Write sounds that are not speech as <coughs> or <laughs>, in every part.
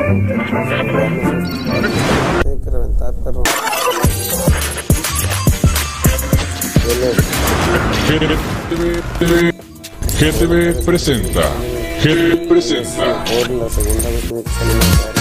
Tiene que reventar, perro. GTV, presenta. GTV presenta. Por la segunda vez tiene que salir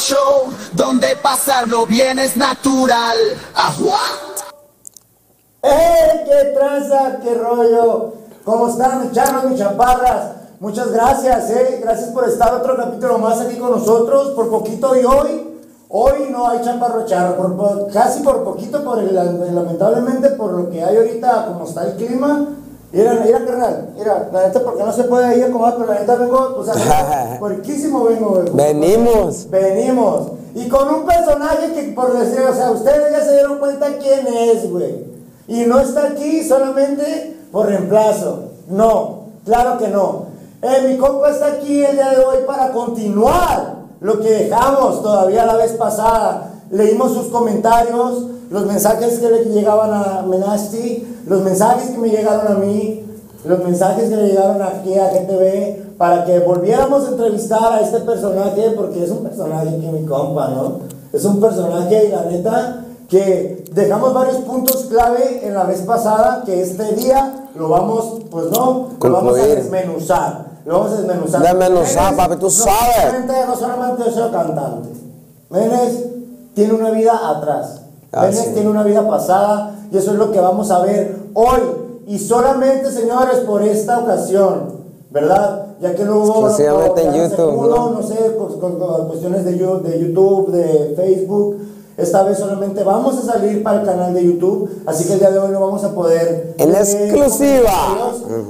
Show, donde pasarlo bien es natural. ¡Ajua! ¡Ey! ¡Qué tranza! ¡Qué rollo! ¿Cómo están mis charros, mis chaparras? Muchas gracias, ¿eh? Gracias por estar otro capítulo más aquí con nosotros. Por poquito y hoy, hoy no hay chaparro charro. Por, po- casi por poquito, por el, lamentablemente por lo que hay ahorita, como está el clima. Mira, mira, carnal, mira, la neta, porque no se puede ir acomodar, pero la neta vengo, o sea, <laughs> puerquísimo vengo, güey. Venimos. Venimos. Y con un personaje que, por decir, o sea, ustedes ya se dieron cuenta quién es, güey. Y no está aquí solamente por reemplazo. No, claro que no. Eh, mi compa está aquí el día de hoy para continuar lo que dejamos todavía la vez pasada. Leímos sus comentarios, los mensajes que le llegaban a Menasti, los mensajes que me llegaron a mí, los mensajes que le llegaron aquí a GTV para que volviéramos a entrevistar a este personaje porque es un personaje que mi compa, ¿no? Es un personaje y la neta que dejamos varios puntos clave en la vez pasada que este día lo vamos, pues no, lo vamos a desmenuzar. Lo vamos a desmenuzar. Desmenuzar, papi, tú no sabes. solamente- no solamente es el cantante. Menes tiene una vida atrás. Ah, sí. tiene una vida pasada y eso es lo que vamos a ver hoy. Y solamente, señores, por esta ocasión, ¿verdad? Ya que no hubo Exclusivamente en YouTube, pudo, ¿no? no sé, con, con- con cuestiones de, de YouTube, de Facebook. Esta vez solamente vamos a salir para el canal de YouTube, así que el día de hoy no vamos a poder... En exclusiva.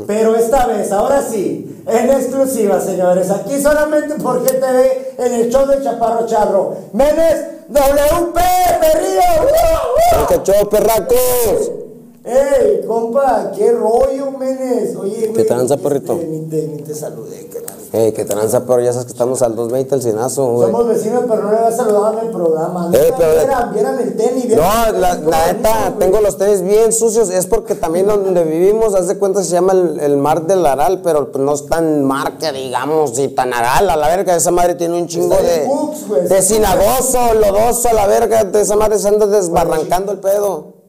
Pero esta vez, ahora sí, en exclusiva, señores, aquí solamente por GTV, en el show de Chaparro Charro. Menes, WP, Perrillo. ¡Uh, uh! ¡Qué show, perracos! ¡Ey, compa! ¡Qué rollo, Menes! Oye, güey. tranza, este, perrito? Ni te, ni te saludé, carnal. Ey, qué tranza, pero ya sabes que estamos al 220 el cinazo, güey. Somos vecinos, pero no le había saludado en el programa. Eh, pero- vieran, vieran el tenis. vieran No, el la, tenis, la cómo neta, tengo los tenis bien sucios. Es porque también donde vivimos, haz de cuenta, se llama el, el mar del Aral, pero pues no es tan mar que digamos, y tan aral. A la verga, esa madre tiene un chingo Está de, Books, güey, de cinagoso, lodoso, a la verga. De esa madre se anda desbarrancando el pedo.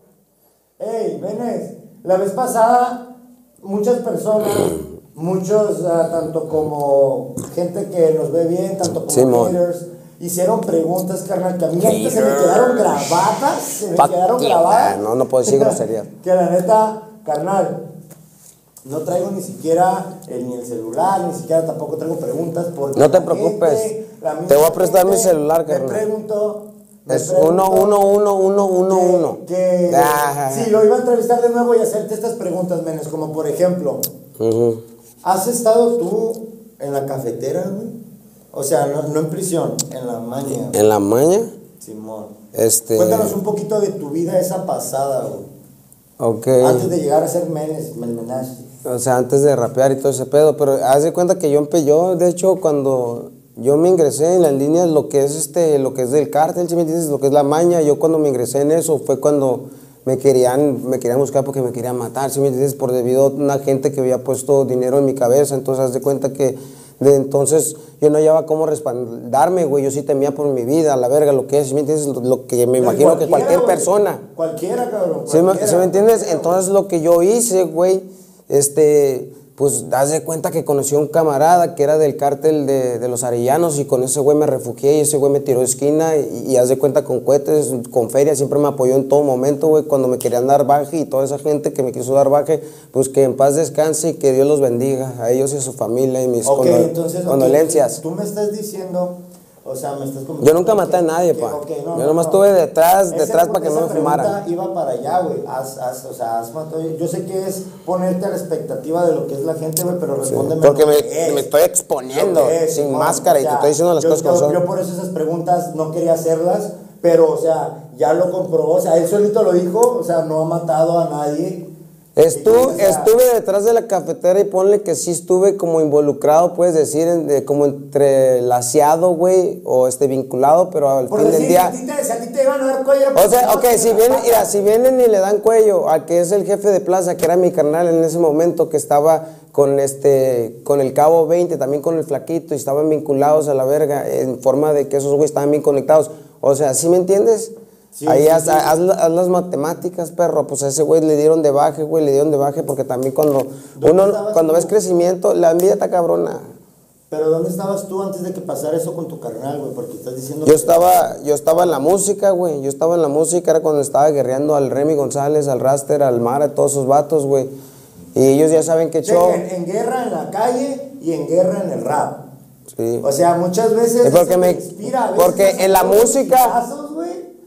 Ey, Menes, la vez pasada, muchas personas, <coughs> muchos, ah, tanto como gente que nos ve bien, tanto como Simón. haters, hicieron preguntas, carnal, que a mí neta se me quedaron grabadas, se me quedaron grabadas. no, no puedo decir <laughs> groserías. que la neta, carnal, no traigo ni siquiera el, ni el celular, ni siquiera tampoco traigo preguntas. Porque No te preocupes. gente, Te voy a prestar mi celular, carnal. preguntó. me Es preguntó uno, uno, uno, uno, uno, que- uno. Que, Ah. sí, lo iba a entrevistar de nuevo y hacerte estas preguntas, Menes, como por ejemplo. ¿has estado tú en la cafetera, güey? O sea, no, no en prisión, en la maña. En la maña, Simón. este. Cuéntanos un poquito de tu vida esa pasada, güey. Ok. Antes de llegar a ser Menes, Menes. O sea, antes de rapear y todo ese pedo, pero haz de cuenta que yo empe yo, de hecho, cuando yo me ingresé en las líneas, lo que es este, lo que es del cártel, ¿sí me entiendes? Lo que es la maña, yo cuando me ingresé en eso fue cuando me querían, me querían buscar porque me querían matar, ¿sí me entiendes? Por debido a una gente que había puesto dinero en mi cabeza, entonces haz de cuenta que de entonces yo no hallaba cómo respaldarme, güey, yo sí temía por mi vida, la verga, lo que es, ¿sí me entiendes? Lo, que me imagino que cualquier güey. persona. Cualquiera, cabrón. ¿Sí me, cualquiera. sí me entiendes? Entonces lo que yo hice, güey, este, pues haz de cuenta que conocí a un camarada que era del cártel de, de los arellanos y con ese güey me refugié y ese güey me tiró esquina y, y haz de cuenta con cohetes, con feria, siempre me apoyó en todo momento, güey, cuando me querían dar baje y toda esa gente que me quiso dar baje, pues que en paz descanse y que Dios los bendiga a ellos y a su familia y mis Ok, condo- entonces, condolencias. Tú me estás diciendo, o sea, me estás Yo nunca maté a nadie, pa. Yo nomás estuve detrás, detrás para que no me pregunta iba para allá, güey. O sea, has matado. Yo sé que es ponerte a la expectativa de lo que es la gente, güey, pero respóndeme. porque lo me- que es. me estoy exponiendo, que es, sin máscara, y te estoy diciendo las yo- cosas como son. Yo por eso esas preguntas no quería hacerlas, pero, o sea, ya lo comprobó, o sea, él solito lo dijo, o sea, no ha matado a nadie. Estuve, sea, estuve detrás de la cafetera y ponle que sí estuve como involucrado, puedes decir, en- de- como entrelaciado, güey, o este vinculado, pero al Por fin del decir, día... si a ti te, si a ti te iban a dar cuello, O sea, pues, ok, no, si vienen, mira, si vienen y le dan cuello al que es el jefe de plaza, que era mi carnal en ese momento, que estaba con este, con el cabo 20, también con el flaquito, y estaban vinculados a la verga, en forma de que esos güeyes estaban bien conectados. O sea, ¿sí me entiendes? Sí, Ahí sí, haz, sí. haz la- haz las matemáticas, perro. Pues a ese güey le dieron de baje, güey, le dieron de baje, porque también cuando uno, cuando tú? ves crecimiento, la envidia está cabrona. Pero ¿dónde estabas tú antes de que pasara eso con tu carnal, güey? Porque estás diciendo Yo que- estaba, yo estaba en la música, güey. Yo estaba en la música, era cuando estaba guerreando al Remy González, al Raster, al Mara, a todos esos vatos, güey. Y ellos ya saben que Sí, show. en, en guerra en la calle y en guerra en el rap. Sí. O sea, muchas veces. Es porque me- inspira, porque en la música-.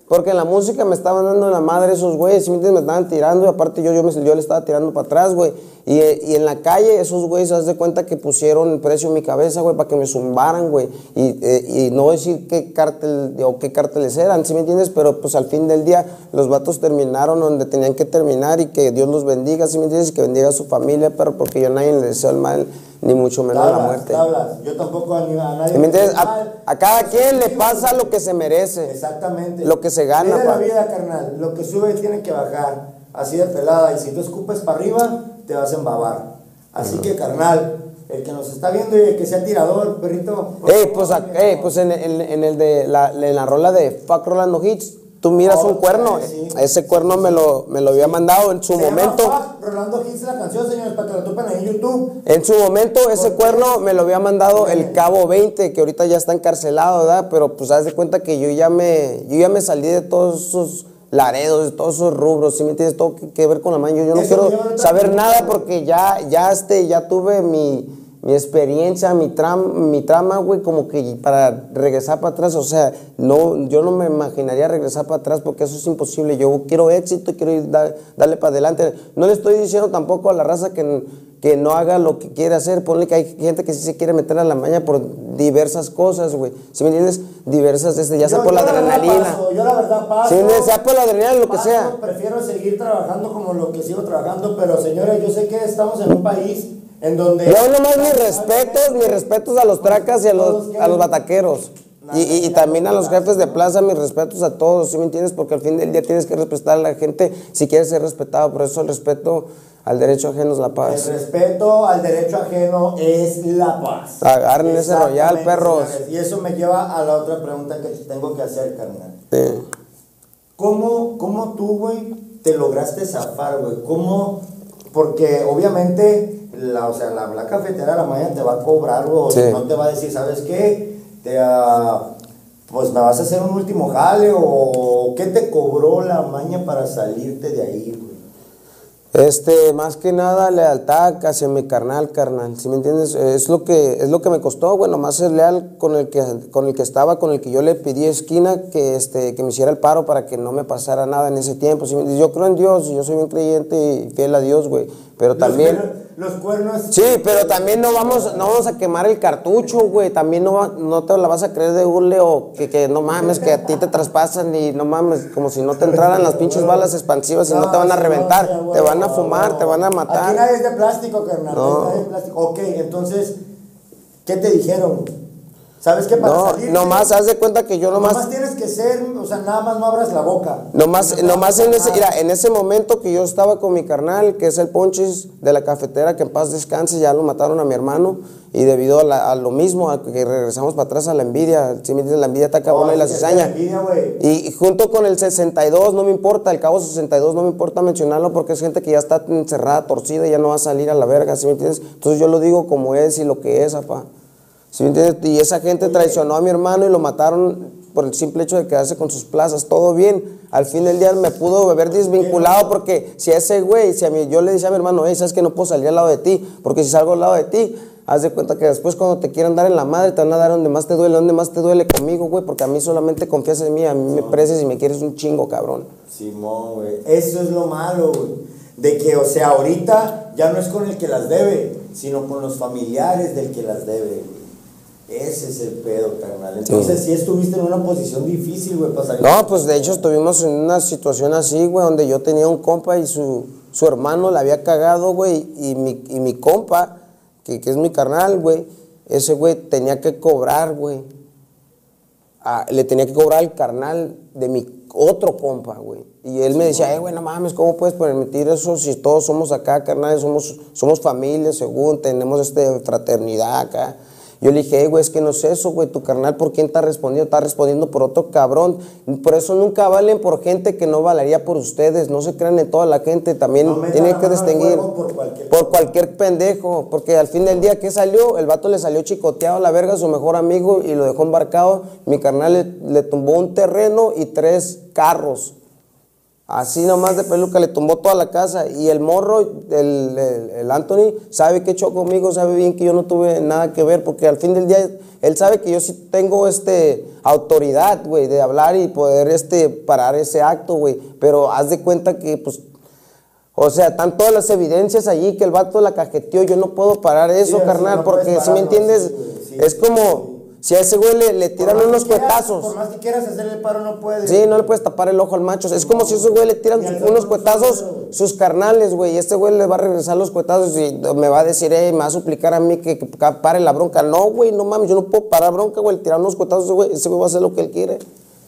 Porque en la música me estaban dando la madre esos güeyes, ¿sí me entiendes? Me estaban tirando y aparte yo, yo, me, yo le estaba tirando para atrás, güey. Y, eh, y en la calle esos güeyes, haz de cuenta que pusieron precio en mi cabeza, güey, para que me zumbaran, güey. Y, eh, y no decir qué cártel o qué cárteles eran, ¿sí me entiendes? Pero pues al fin del día los vatos terminaron donde tenían que terminar y que Dios los bendiga, ¿sí me entiendes? Y que bendiga a su familia, pero porque yo a nadie le deseo el mal, ni mucho menos la Tablas, muerte. tablas. Yo tampoco a, nadie. ¿Sí ¿Me entiendes? A, a cada quien le pasa lo que se merece. Exactamente. Lo que se gana, de la vida, carnal. Lo que sube tiene que bajar. Así de pelada. Y si tú escupes para arriba, te vas a embabar. Así que, carnal, el que nos está viendo y el que sea tirador, perrito. Ey, favor, pues, a- ey, pues en, en- en el de la, en la rola de Fuck Rolando Hits, tú miras Oh, un cuerno. sí. Ese cuerno me lo, me lo había mandado en su Se llama momento. Fuck Rolando Hits la canción, señores, para que la topen ahí en YouTube. En su momento ese cuerno me lo había mandado el. Cabo 20, que ahorita ya está encarcelado, ¿verdad? Pero pues haz de cuenta que yo ya me, yo ya me salí de todos esos laredos, de todos esos rubros, ¿sí me entiendes? Todo que, que ver con la mano. Yo, yo no Eso quiero saber nada porque ya, ya, este, ya tuve mi, mi experiencia, mi, tram, mi trama, güey, como que para regresar para atrás, o sea, no, yo no me imaginaría regresar para atrás porque eso es imposible. Yo quiero éxito y quiero ir da- darle para adelante. No le estoy diciendo tampoco a la raza que, que no haga lo que quiere hacer. Ponle que hay gente que sí se quiere meter a la maña por diversas cosas, güey. ¿Sí me entiendes? Diversas, desde, ya sea por la adrenalina. paso, yo la verdad paso. Sí, sea por la adrenalina, lo que sea. Prefiero seguir trabajando como lo que sigo trabajando, pero señores, yo sé que estamos en un país en donde. Yo nomás mis respetos, mis respetos a los tracas y a los, a los bataqueros. Y, y- y también a los jefes de plaza, mis respetos a todos, ¿sí me entiendes? Porque al fin del día tienes que respetar a la gente si quieres ser respetado. Por eso el respeto al derecho ajeno es la El paz. respeto al derecho ajeno es la paz. Agarren ese royal, perros. Y eso me lleva a la otra pregunta que te tengo que hacer, carnal. Sí. ¿Cómo, cómo tú, güey, te lograste zafar, güey? ¿Cómo? Porque obviamente, la, o sea, la, la cafetera de la mañana te va a cobrar, güey, o Sí. no te va a decir, ¿sabes qué? Te, ah, pues me vas a hacer un último jale, o ¿qué te cobró la maña para salirte de ahí, güey? Este, más que nada, lealtad hacia mi carnal, carnal. ¿Sí me entiendes? Es lo que, es lo que me costó, güey, nomás ser leal con el que, con el que estaba, con el que yo le pedí esquina que, este, que me hiciera el paro para que no me pasara nada en ese tiempo. ¿sí me entiendes? Yo creo en Dios, yo soy bien creyente y fiel a Dios, güey. Pero también. Los, cuer- los cuernos. Sí, pero también no vamos, no vamos a quemar el cartucho, güey. También no, va- no te la vas a creer de hule o que, que no mames, que a ti te traspasan y no mames, como si no te entraran las pinches balas expansivas y no, te van a reventar, no, te van a fumar, te van a Aquí matar. nadie es de plástico, carnal. Nadie es de plástico. Ok, entonces, ¿qué te dijeron? ¿Sabes qué? Para No, nomás haz de cuenta que yo nomás, nomás, tienes que ser, o sea, nada más no abras la boca. nomás, No nomás en ese, mira, en ese momento que yo estaba con mi carnal, que es el Ponchis de la cafetera, que en paz descanse, ya lo mataron a mi hermano, y debido a, la- a lo mismo, a que regresamos para atrás a la envidia, si me entiendes, la envidia está cabrona Oh, y la cizaña. envidia. Y junto con el 62, no me importa, el cabo 62, no me importa mencionarlo porque es gente que ya está encerrada, torcida, y ya no va a salir a la verga, ¿sí me entiendes? Entonces yo lo digo como es y lo que es, apá. ¿Sí me entiendes? Y esa gente traicionó a mi hermano y lo mataron por el simple hecho de quedarse con sus plazas. Todo bien. Al fin del día me pudo haber desvinculado porque si a ese güey, si a mí, yo le decía a mi hermano, hey, sabes que no puedo salir al lado de ti, porque si salgo al lado de ti, haz de cuenta que después cuando te quieran dar en la madre, te van a dar donde más te duele, donde más te duele conmigo, güey, porque a mí solamente confías en mí, a mí me precias y me quieres un chingo, cabrón. Simón, güey. Eso es lo malo, güey. De que, o sea, ahorita ya no es con el que las debe, sino con los familiares del que las debe. Ese es el pedo, carnal. Entonces sí, estuviste en una posición difícil, güey, para salir. No, pues de hecho estuvimos en una situación así, güey, donde yo tenía un compa y su, su hermano la había cagado, güey, y mi, y mi compa, que, que es mi carnal, güey, ese güey tenía que cobrar, güey. a- le tenía que cobrar al carnal de mi otro compa, güey. Y él me decía, eh, güey, no mames, ¿cómo puedes permitir eso si todos somos acá, carnal? Somos, somos familia, según, tenemos este, fraternidad acá. Yo le dije, "Ey, güey, es que no es eso, güey, tu carnal, ¿por quién está respondiendo? Está respondiendo por otro cabrón. Por eso nunca valen por gente que no valería por ustedes. No se crean en toda la gente, también No tienen que distinguir. por cualquier por cualquier pendejo, porque al fin del día, ¿qué salió? El vato le salió chicoteado a la verga a su mejor amigo y lo dejó embarcado. Mi carnal le, le tumbó un terreno y tres carros. Así nomás de peluca le tumbó toda la casa. Y el morro, el, el- el Anthony, sabe que echó conmigo, sabe bien que yo no tuve nada que ver, porque al fin del día él sabe que yo sí tengo este autoridad, güey, de hablar y poder este parar ese acto, güey. Pero haz de cuenta que, pues, o sea, están todas las evidencias allí que el vato la cajeteó. Yo no puedo parar eso, carnal, no porque si me entiendes, sí, güey, sí, es como si a ese güey le, le tiran unos quieras- cuetazos. Por más que quieras hacerle el paro, no puedes. Sí, no le puedes tapar el ojo al macho. Es como si a ese güey le tiran unos cuetazos, solo, sus carnales, güey. Y este güey le va a regresar los cuetazos y me va a decir, eh, me va a suplicar a mí que, que pare la bronca. No, güey, no mames, yo no puedo parar bronca, güey. Tirar unos cuetazos, güey. Ese güey va a hacer lo que él quiere.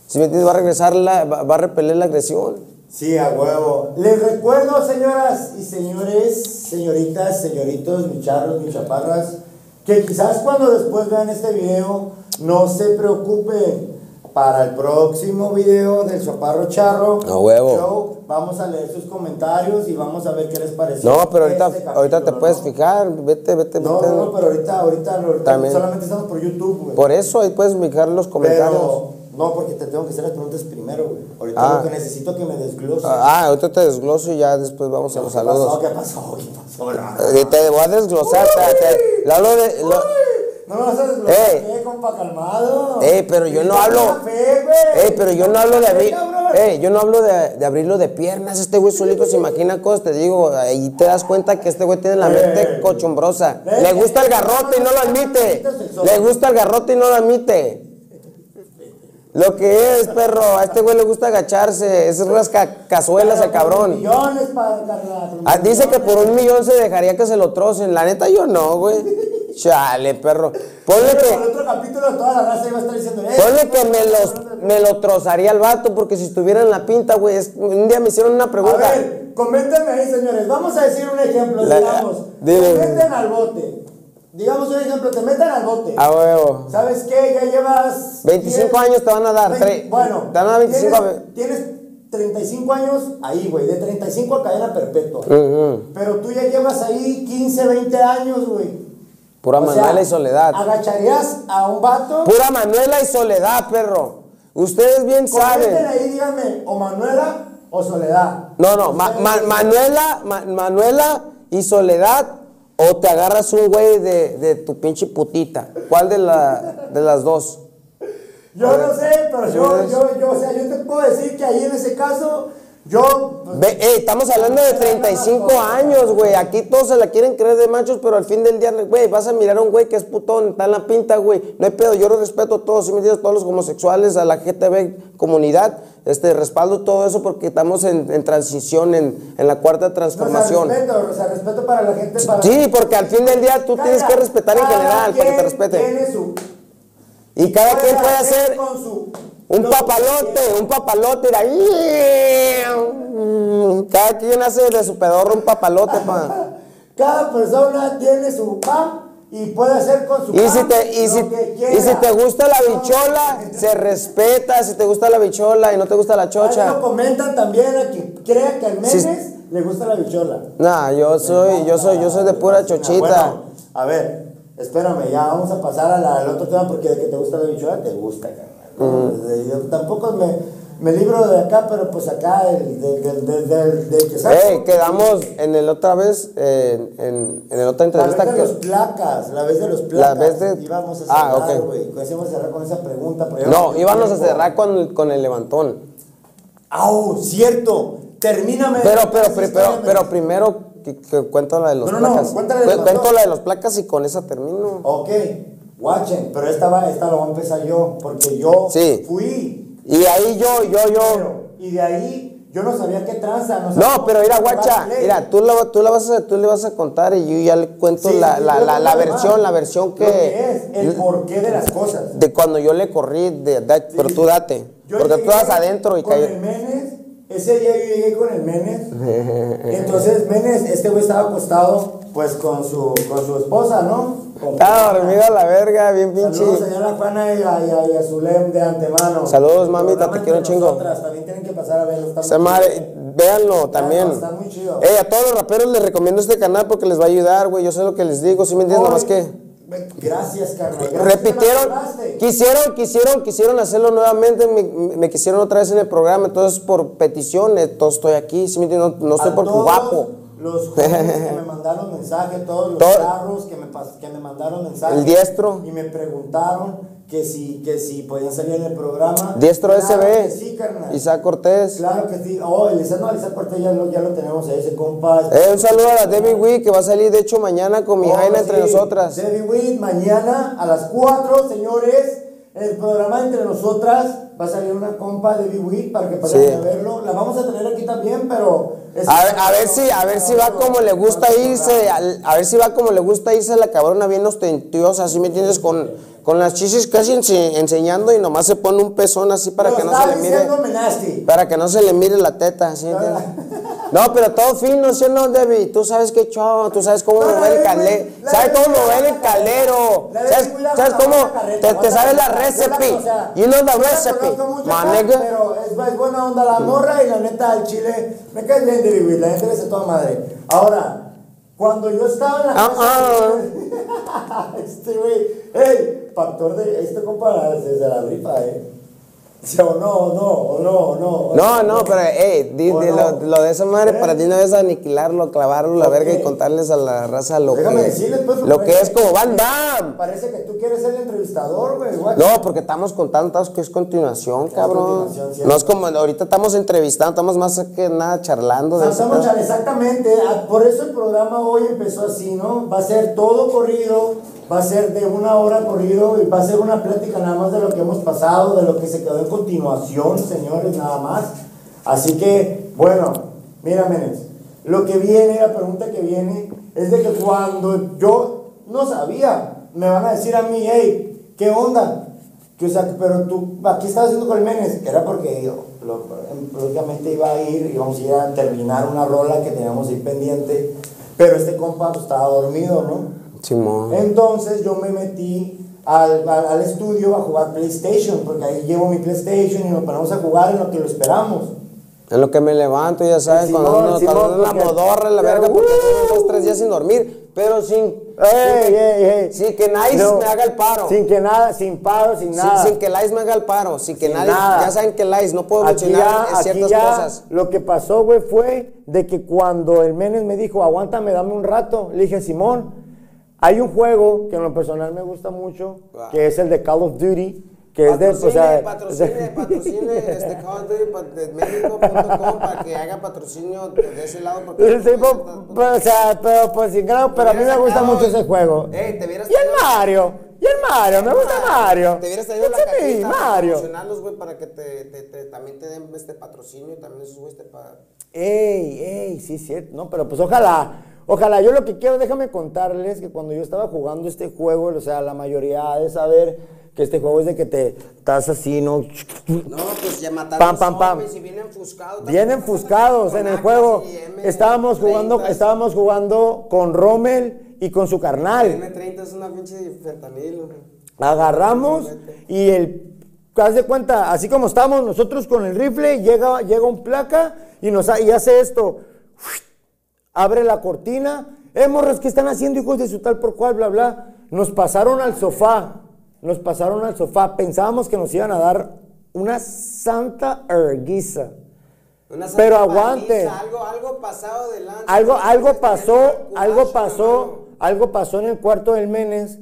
Si me entiendes, va a regresar, la, va, va a repeler la agresión. Sí, a huevo. Les recuerdo, señoras y señores, señoritas, señoritos, mis charros, mis chaparras, que quizás cuando después vean este video, no se preocupen. Para el próximo video del Chaparro Charro huevo. Show, vamos a leer sus comentarios y vamos a ver qué les pareció. No, pero ahorita, este ahorita te capítulo, puedes fijar. Vete, vete, No, vete. no, no, pero ahorita, ahorita, ahorita También. solamente estamos por YouTube, güey. Por eso ahí puedes fijar los comentarios. Pero, no, porque te tengo que hacer las preguntas primero, güey. Ahorita Ah. lo que necesito que me desgloses. Ah, ahorita te desgloso y ya después vamos a los ¿Qué saludos. pasó? ¿Qué pasó? <laughs> ¿Qué pasó? No, Eh, Te voy a desglosar. te- hablo de. lo- No me vas a desglosar, Ey. ¿qué, compa? Calmado. Ey, pero yo no hablo. fe. Ey, pero yo no hablo de abrir. Ey, yo no hablo de, de abrirlo de piernas. Este güey solito se imagina cosas. Te digo, ahí te das cuenta que este güey tiene la mente cochumbrosa. Le gusta el garrote y no lo admite. Le gusta el garrote y no lo admite. Lo que es, perro, a este güey le gusta agacharse. Es rasca cazuelas el cabrón. Millones para. Ah, dice que por un millón se dejaría que se lo trocen. La neta, yo no, güey. Chale, perro. Ponle que, otro capítulo toda la raza iba a estar diciendo, eh, ponle que me, los, me lo trozaría el vato, porque si estuviera en la pinta, güey. Un día me hicieron una A pregunta. ver, coméntenme ahí, señores. Vamos a decir un ejemplo, La- digamos. meten al bote. Digamos un ejemplo, te meten al bote. A huevo. ¿Sabes qué? Ya llevas... 25 10, años te van a dar, veinte- tre- bueno, te van a dar 25 Tienes, tienes 35 años ahí, güey. De 35 a cadena perpetua. Ujú. Pero tú ya llevas ahí 15, 20 años, güey. Pura O sea, Manuela y Soledad. ¿Agacharías a un vato? Pura Manuela y Soledad, perro. Ustedes bien Comenten saben. ahí, díganme, o Manuela o Soledad. No, no, Ma- Ma- Manuela, Ma- Manuela y Soledad, o te agarras un güey de, de tu pinche putita. ¿Cuál de, la, de las dos? Yo no sé, pero yo, ¿Sí yo, yo, o sea, yo te puedo decir que ahí en ese caso, yo. Ve, ey, estamos hablando de 35 años, güey. Aquí todos se la quieren creer de machos, pero al fin del día, güey, vas a mirar a un güey que es putón, está en la pinta, güey. No hay pedo, yo lo respeto a todos, ¿sí me entiendes? Todos los homosexuales, a la GTB comunidad, este, respaldo todo eso porque estamos en, en transición, en, en la cuarta no, o sea, transformación. respeto, o sea, respeto para la gente. Para... Sí, porque al fin del día tú tienes que respetar en general, para que te respeten. Tiene su. Y cada quien puede hacer con su. Un papalote, un papalote, mira. Cada quien hace de su pedorro un papalote, pa. <laughs> Cada persona tiene su pan y puede hacer con su Y si pan te, y si, que y si te gusta la No, bichola, se respeta. Si te gusta la bichola y no te gusta la Ahí chocha. lo comentan también a quien crea que al Sí. Menes le gusta la bichola. Nah, yo soy, yo soy, yo soy de pura chochita. Bueno, a ver, espérame, ya vamos a pasar a la- al otro tema porque de que te gusta la bichola, te gusta, carnal. Tampoco me, me libro de acá, pero pues acá, el, del del del del- del que sabe. Ey, quedamos en el otra vez, eh, en, en el otra La vez entrevista de los placas, la vez de los placas. vez de- Íbamos a Ah, cerrar, ok. güey. Pues íbamos a cerrar con esa pregunta. pero No, íbamos a cerrar con, con el levantón. ¡Au! Cierto. Termíname. Pero, pero, pero, me- pero primero que, que cuento la de los No, no, no, placas. cuéntale de cuento la de los placas y con esa termino. Ok. Guachen, pero esta, va, esta lo voy a empezar yo, porque yo Sí. fui. Y ahí yo, yo, yo. Y de ahí yo no sabía qué tranza. No, sabía No, pero mira, guacha, mira, tú, la, tú, la vas a, tú le vas a contar y yo ya le cuento Sí, la, la, la, la versión, la versión Lo que es, el porqué de las cosas. De cuando yo le corrí, de, de- pero tú date. Yo porque tú vas adentro y con el. Menes, ese día yo llegué con el Menes. <laughs> Entonces Menes, este güey estaba acostado pues con su, con su esposa, ¿no? Estaba Juana. dormida la verga, bien pinche. Saludos señora Juana y a, y a, y a Zulem de antemano. Saludos, mamita, te quiero un chingo. nosotras, También tienen que pasar a verlo. está madre, véanlo también. Está muy chido. Eh, a todos los raperos les recomiendo este canal porque les va a ayudar, güey. Yo sé lo que les digo, ¿sí me entiendes? Nomás que Gracias, carnal. Gracias, repitieron, quisieron, quisieron, quisieron hacerlo nuevamente, me, me quisieron otra vez en el programa, entonces por petición, entonces estoy aquí, ¿sí me entiendes? No, no estoy todos guapo. Los jóvenes que me <laughs> mandaron mensaje, todos los Todo- carros que me, que me mandaron mensaje. El diestro. Y me preguntaron que si, que si podían salir en el programa. Diestro Claro SB, Sí, carnal. Isaac Cortés. Claro que sí. Oh, el Isaac, no, el Isaac Cortés ya lo, ya lo tenemos ahí, ese compa. Eh, un saludo a la Debbie Wee que va a salir de hecho mañana con mi Oh, Jaina entre nosotras. Debbie Witt, mañana a las 4, señores. El programa entre nosotras va a salir una compa de Debbie Witt para que pasen Sí. a verlo. La vamos a tener aquí también, pero. A ver, a ver si, a ver si va como le gusta irse, a ver si va como le gusta irse la cabrona bien ostentosa, ¿sí me entiendes? Con, con las chichis casi ense- enseñando y nomás se pone un pezón así para que no se le mire, para que no se le mire la teta, ¿sí me entiendes? <laughs> No, pero todo fino, ¿sí o no, Debbie? Tú sabes qué show, tú sabes cómo No, mover el la ¿sabes cómo mover el Debbie ¿Sabes, sabes cómo? Te, te sabes la recipe, you know the recipe, nigga. Pero es, buena onda la morra y la neta al chile me cae bien Witt, la gente le hace toda madre. Ahora, cuando yo estaba en la Ah, casa. <laughs> este güey, hey, factor de. Este compa se la rifa, eh. Sí, O no, o no, o no, o no. No, no, pero, eh, di- ¿O di- no? lo, lo de esa madre ¿Eh? para ti una vez aniquilarlo, clavarlo, la verga y contarles a la raza lo Déjame que, decirles, pues, lo que es como Van Damme. Parece que tú quieres ser el entrevistador, güey. No, porque estamos contando que es continuación, cabrón. continuación. No es como ahorita estamos entrevistando, estamos más que nada charlando. de Estamos chale, exactamente, ah, por eso el programa hoy empezó así, ¿no? Va a ser todo corrido, va a ser de una hora corrido y va a ser una plática nada más de lo que hemos pasado, de lo que se quedó en continuación, señores, nada más. Así que, bueno, mira, Menes, lo que viene, la pregunta que viene, es de que cuando yo no sabía, me van a decir a mí, hey, ¿qué onda? Que, o sea, pero tú, ¿qué estás haciendo con el Menes? Era porque yo, lógicamente iba a ir, íbamos a ir a terminar una rola que teníamos ahí pendiente, pero este compa pues, estaba dormido, ¿no? Simón. Entonces yo me metí al, al, al estudio a jugar PlayStation, porque ahí llevo mi PlayStation y nos ponemos a jugar en lo que lo esperamos. En lo que me levanto, ya sabes, Simón, cuando uno, Simón, cuando uno la modorra, la verga, porque ¡uh! tengo dos, tres días sin dormir, pero sin, Ey, sin, ey, ey. sin que Nice No, me haga el paro. Sin que nada, sin paro, sin Sin, nada. sin que Lice me haga el paro, sin que Sin nadie, nada. ya saben que Lice, no puedo mencionar ya, ciertas ya cosas. lo que pasó, güey, fue de que cuando el Menes me dijo, aguántame, dame un rato, le dije, Simón, hay un juego que en lo personal me gusta mucho, Wow. que es el de Call of Duty, que es de, o sea, patrocine, <laughs> patrocine, este Call of Duty de México.com <laughs> para que haga patrocinio de ese lado. Porque el tipo, pues, o sea, pero pues pero a mí me gusta mucho ese juego. Ey, te Y el Mario, y el Mario, me gusta Mario. Te hubieras traído la cajita Mario. güey, para que te, te- te- también te den este patrocinio y también esos güeyes te pagan. Ey, ey, sí, cierto. No, pero pues ojalá, ojalá. Yo lo que quiero, déjame contarles que cuando yo estaba jugando este juego, o sea, la mayoría ha de saber que este juego es de que te estás así, ¿no? No, pues ya mataron Pam, pam, pam. y vienen enfuscados. Bien enfuscados en el juego. Estábamos jugando, estábamos jugando con Rommel y con su carnal. M30 es una pinche fentanilo. Agarramos y el. Haz de cuenta, así como estamos nosotros con el rifle, llega, llega un placa y, nos, y hace esto. Abre la cortina. Eh, morras, ¿qué están haciendo, hijos de su tal por cual? Bla, bla. Nos pasaron al sofá. Nos pasaron al sofá. Pensábamos que nos iban a dar una santa erguiza. Una santa Pero aguante. paliza, Algo, algo pasado de lanza. Algo, algo pasó, algo pasó, algo pasó en el cuarto del Menes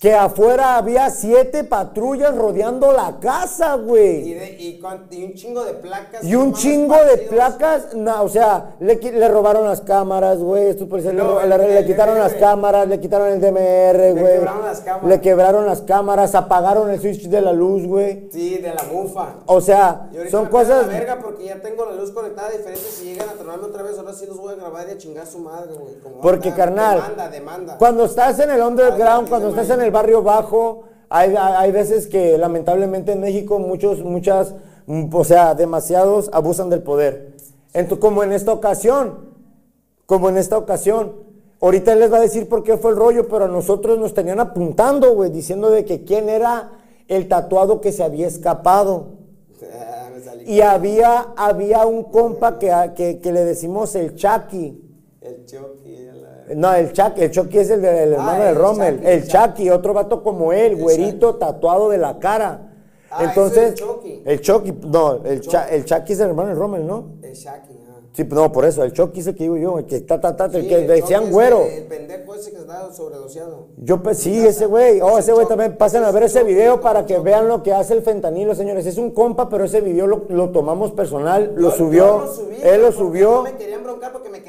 que afuera había siete patrullas rodeando la casa, Y, güey. de- y cuan- y un chingo de placas. Y un chingo de placas, no, o sea, le, le robaron las cámaras, güey, estos policías le, No, le- le quitaron DMR. las cámaras, le quitaron el DMR, güey. quebraron las cámaras. Le quebraron las cámaras, apagaron el switch de la luz, güey. Sí, de la mufa. O sea, Y son cosas... La verga porque ya tengo la luz conectada diferente. Si llegan a tronarme otra vez, ahora sí los voy a grabar y a chingar su madre, güey. Como Porque, carnal, Demanda, demanda. Cuando estás en el underground, cuando estás en el barrio bajo, hay, hay veces que lamentablemente en México muchos, muchas, mm, o sea, demasiados abusan del poder. Ento- como en esta ocasión, como en esta ocasión. Ahorita les va a decir por qué fue el rollo, pero a nosotros nos tenían apuntando, güey, diciendo de que quién era el tatuado que se había escapado. Y había, había un compa que, que, que le decimos el Chucky. El Chucky. No, el Chucky, el Chucky es el del hermano Ah, el Rommel. Chucky, el el Chucky, otro vato como él, El güerito, tatuado de la cara. Ah, Entonces, es el Chucky. el Chucky, no, el, Chucky. El Chucky es el hermano del Rommel, ¿no? El Shaki, ah. Sí, no, por eso, el Chucky es el que digo yo, el que ta, ta, ta, el Sí, que el decían Chucky güero. ese, El pendejo ese que estaba sobredoseado. Yo, pues sí, ese güey. Oh, Ese güey Chucky, también. Pasen a ver ese Chucky, video Chucky, para que Chucky. vean lo que hace el fentanilo, señores. Es un compa, pero ese video lo, lo tomamos personal, lo Yo- subió. yo lo subí, él lo subió. No me querían broncar porque me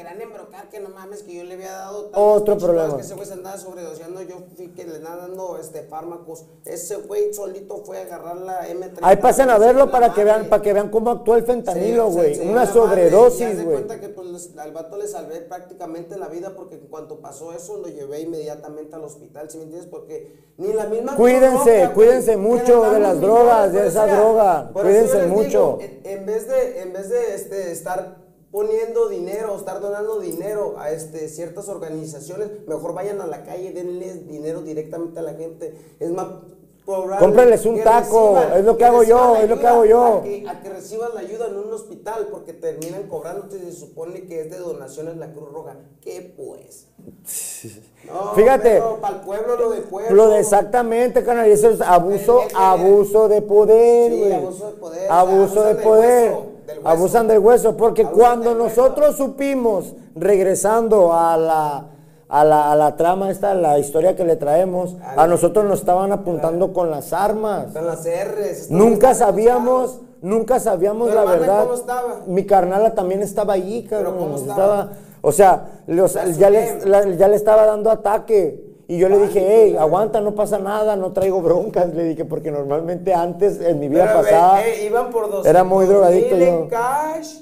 que no mames, que yo le había dado tantos Otro problema. Que ese güey se andaba sobredoseando, yo fui que le andaba dando este, fármacos. Ese güey solito fue a agarrar la M30. Ahí pasen a verlo para que vean, para que vean cómo actúa el Sí, fentanilo, güey. sí, Una y haz sobredosis, güey. cuenta que pues, al vato le salvé prácticamente la vida porque en cuanto pasó eso lo llevé inmediatamente al hospital, ¿sí me entiendes? Porque ni la misma Cuídense, droga, cuídense que mucho de las drogas, de por esa droga. Cuídense mucho. digo, en, en vez de, en vez de este, estar poniendo dinero, estar donando dinero a este, ciertas organizaciones, mejor vayan a la calle, denles dinero directamente a la gente. Es más Cómprenles un taco, es lo que hago yo, es lo que hago yo. a que, a que reciban la ayuda en un hospital porque terminan cobrándote y se supone que es de donaciones la Cruz Roja. ¿Qué pues? <laughs> No, Fíjate. Para el pueblo lo de pueblo. Lo de exactamente, canal, y eso es abuso, abuso de poder, Sí, abuso de poder, Abuso de poder. Del hueso. Abusan del hueso, porque Abusan cuando hueso. nosotros supimos, regresando a la, a la, a la trama esta, la historia que le traemos, a nosotros nos estaban apuntando con las armas. Están las R's. Nunca sabíamos, nunca sabíamos ¿Tu la verdad. cómo estaba? Mi carnala también estaba allí, cabrón. estaba? o sea, los- ya, le, la- ya le estaba dando ataque. Y yo le dije, hey, aguanta, no pasa nada, no traigo broncas. Le dije, porque normalmente antes, en mi vida Pero, pasada, eh, iban por 200 era muy drogadicto mil yo. en cash.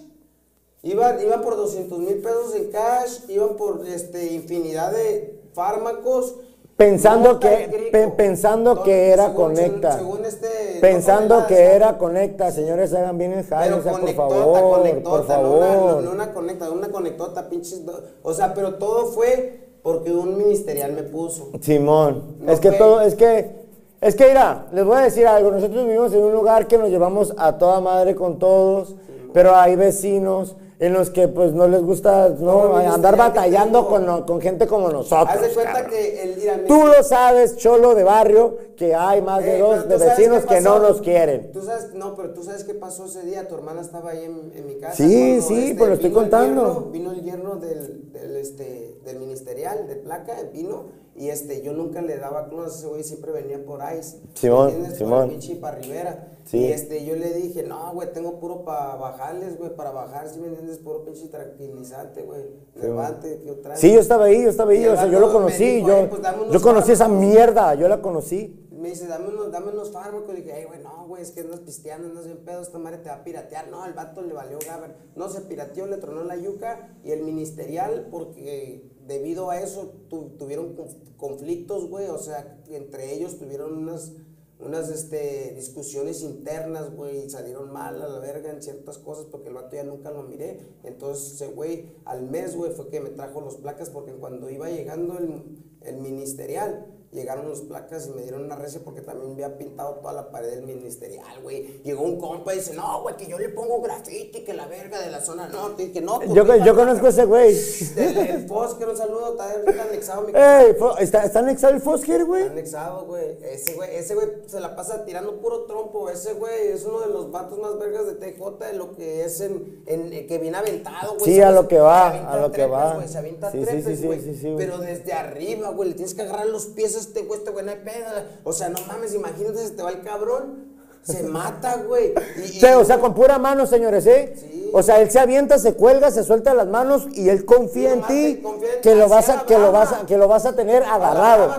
Iban, iban por 200 mil pesos en cash. Iban por este, infinidad de fármacos. Pensando que- pe- pensando que era según- conecta. Según, este, pensando no que era conecta, señores, hagan bien el jale, o sea, por favor, conectota, por no una, no- favor. una conecta, una conectota, pinches. O sea, pero todo fue porque un ministerial me puso. Simón, No es que fue. todo, es que, es que mira, les voy a decir algo, nosotros vivimos en un lugar que nos llevamos a toda madre con todos, pero hay vecinos en los que pues no les gusta no, andar batallando tengo. con, con gente como nosotros. Haz de cuenta cabrón. que el mira, Tú lo sabes, cholo de barrio, que hay más de Eh, dos de vecinos que no nos quieren. Tú sabes, no, pero tú sabes qué pasó ese día. Tu hermana estaba ahí en, en mi casa. Sí, sí, pues lo estoy el contando. vino el yerno del, del, este, del ministerial de placa, vino. Y este, yo nunca le daba clones a ese güey, siempre venía por ICE. Simón. Simón. Por el pinche para Rivera. Sí. Y este, yo le dije, no, güey, tengo puro para bajarles, güey, para bajar, si me entiendes, puro pinche tranquilizante, güey. Levante, que otra Sí, yo estaba ahí, yo estaba Y ahí, o sea, yo lo conocí, dijo, yo, "Eh, pues yo conocí esa fármacos". mierda, yo la conocí. Me dice, dame unos, dame unos fármacos. dije, ay, güey, no, güey, es que andas pisteando, andas bien pedo, esta madre te va a piratear. No, el vato le valió gaber. No, se pirateó, le tronó la yuca. Y el ministerial, porque debido a eso tu- tuvieron conf- conflictos, güey. O sea, entre ellos tuvieron unas, unas este, discusiones internas, güey. Y salieron mal a la verga en ciertas cosas porque el vato ya nunca lo miré. Entonces, ese güey, al mes, güey, fue que me trajo los placas porque cuando iba llegando el ministerial, llegaron los placas y me dieron una recia porque también había pintado toda la pared del ministerial, güey. Llegó un compa y dice, no, güey, que yo le pongo grafiti, que la verga de la zona norte. Y que no, pues, Yo, yo conozco a ese güey. El, el Fosker, un saludo, está ahorita anexado mi <laughs> Ey, ¿está, ¿está anexado el Fosker, güey? Está anexado, güey. Ese güey, ese güey se la pasa tirando puro trompo. Ese güey es uno de los vatos más vergas de TJ de lo que es en, en que viene aventado, güey. Sí, Se a lo que va, a lo que va. Se avienta Sí, sí, trepes, sí, sí, güey. sí, sí, güey. Pero desde arriba, güey, le tienes que agarrar los pies este güey, este güey no hay pedo. O sea, no mames, imagínate, se te va el cabrón, se mata, güey. Y- y- <laughs> Sí, o sea, con pura mano, señores, ¿eh? Sí. O sea, él se avienta, se cuelga, se suelta las manos y él confía en ti que lo vas a que lo vas a que lo vas a tener agarrado,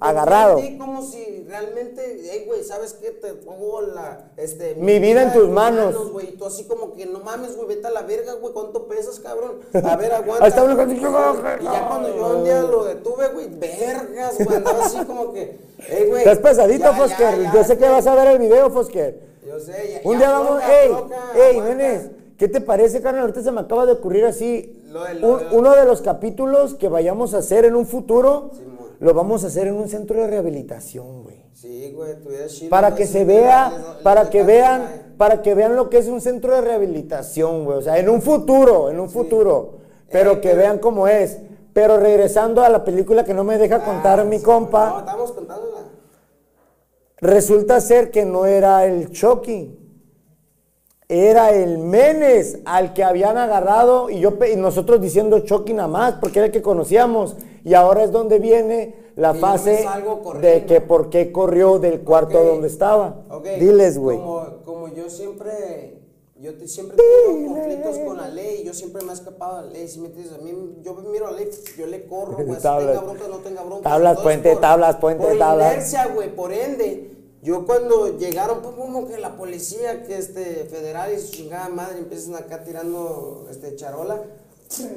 agarrado. como si realmente, hey, güey, ¿sabes qué? Te pongo la, este... Mi vida en tus manos. güey. Y tú así como que, no mames, güey, vete a la verga, güey, ¿cuánto pesas, cabrón? A ver, <laughs> aguanta. Ahí está uno con- Y ya <laughs> cuando yo un día lo detuve, güey, vergas, güey, andaba así como que, hey, güey. Estás pesadito, Fosker. Yo sé que vas a ver el video, Fosker. Yo sé, ya. Un día vamos, ey, ey, aguanta. ¿Qué te parece, carnal? Ahorita se me acaba de ocurrir así. Lo de- lo un- de- uno de los capítulos que vayamos a hacer en un futuro, lo vamos a hacer en un centro de rehabilitación, güey. Sí, güey, tuviera chido. Para ¿no? que se vea, les- para les que vean, para que vean lo que es un centro de rehabilitación, güey. O sea, en un futuro, en un futuro. Pero Eh, que pero- vean cómo es. Pero regresando a la película que no me deja contar Ah, mi sí, compa. No, estamos contándola. Resulta ser que no era el Chucky, era el Menes al que habían agarrado y, yo, y nosotros diciendo Chucky nada más porque era el que conocíamos y ahora es donde viene la fase de que por qué corrió del cuarto Ok, donde estaba. ok, Diles, güey. Como, como yo siempre, yo te- siempre tengo conflictos con la ley, yo siempre me he escapado de la ley. Si me entiendes, a mí, yo miro la ley, yo le corro, güey. Si <laughs> tenga bronca, no tenga bronca. Tablas, puente, por- tablas, puente, por tablas. inercia, güey, por ende. Yo cuando llegaron, pues como que la policía, que este federal y su chingada madre empiezan acá tirando este charola.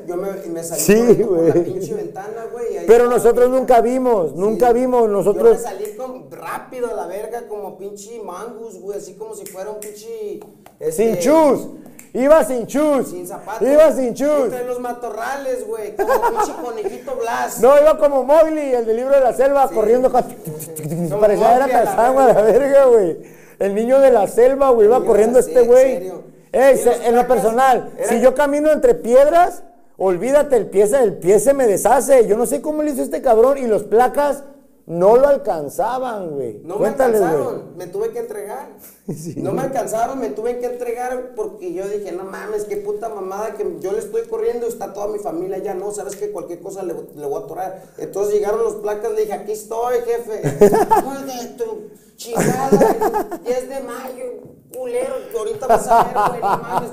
Yo me, me salí Sí, por la pinche ventana, güey. Pero nosotros nunca vimos, nunca vimos, yo nosotros... me salí con, rápido a la verga como pinche mangus, güey, así como si fuera un pinche... este, Sin chus, iba sin chus, Sin zapatos. iba sin chus. Entre los matorrales, güey, como <laughs> pinche conejito Blas. No, iba como Mowgli, el del libro de la selva, Sí. corriendo. <laughs> Parecía era Tarzán, a la verga, güey. El niño de la selva, güey, iba corriendo este güey. Ey, en lo personal, si yo camino entre piedras, olvídate, el pie, el pie se me deshace. Yo no sé cómo le hizo este cabrón y los placas no lo alcanzaban, güey. No Cuéntales, me alcanzaron, me tuve que entregar. <laughs> No me alcanzaron, me tuve que entregar porque yo dije, no mames, qué puta mamada que yo le estoy corriendo y está toda mi familia ya no, sabes que cualquier cosa le, le voy a atorar. Entonces llegaron los placas, le dije, aquí estoy, jefe. <laughs> De tu chingada, 10 de mayo, culero, que ahorita vas a ver, güey, no mames.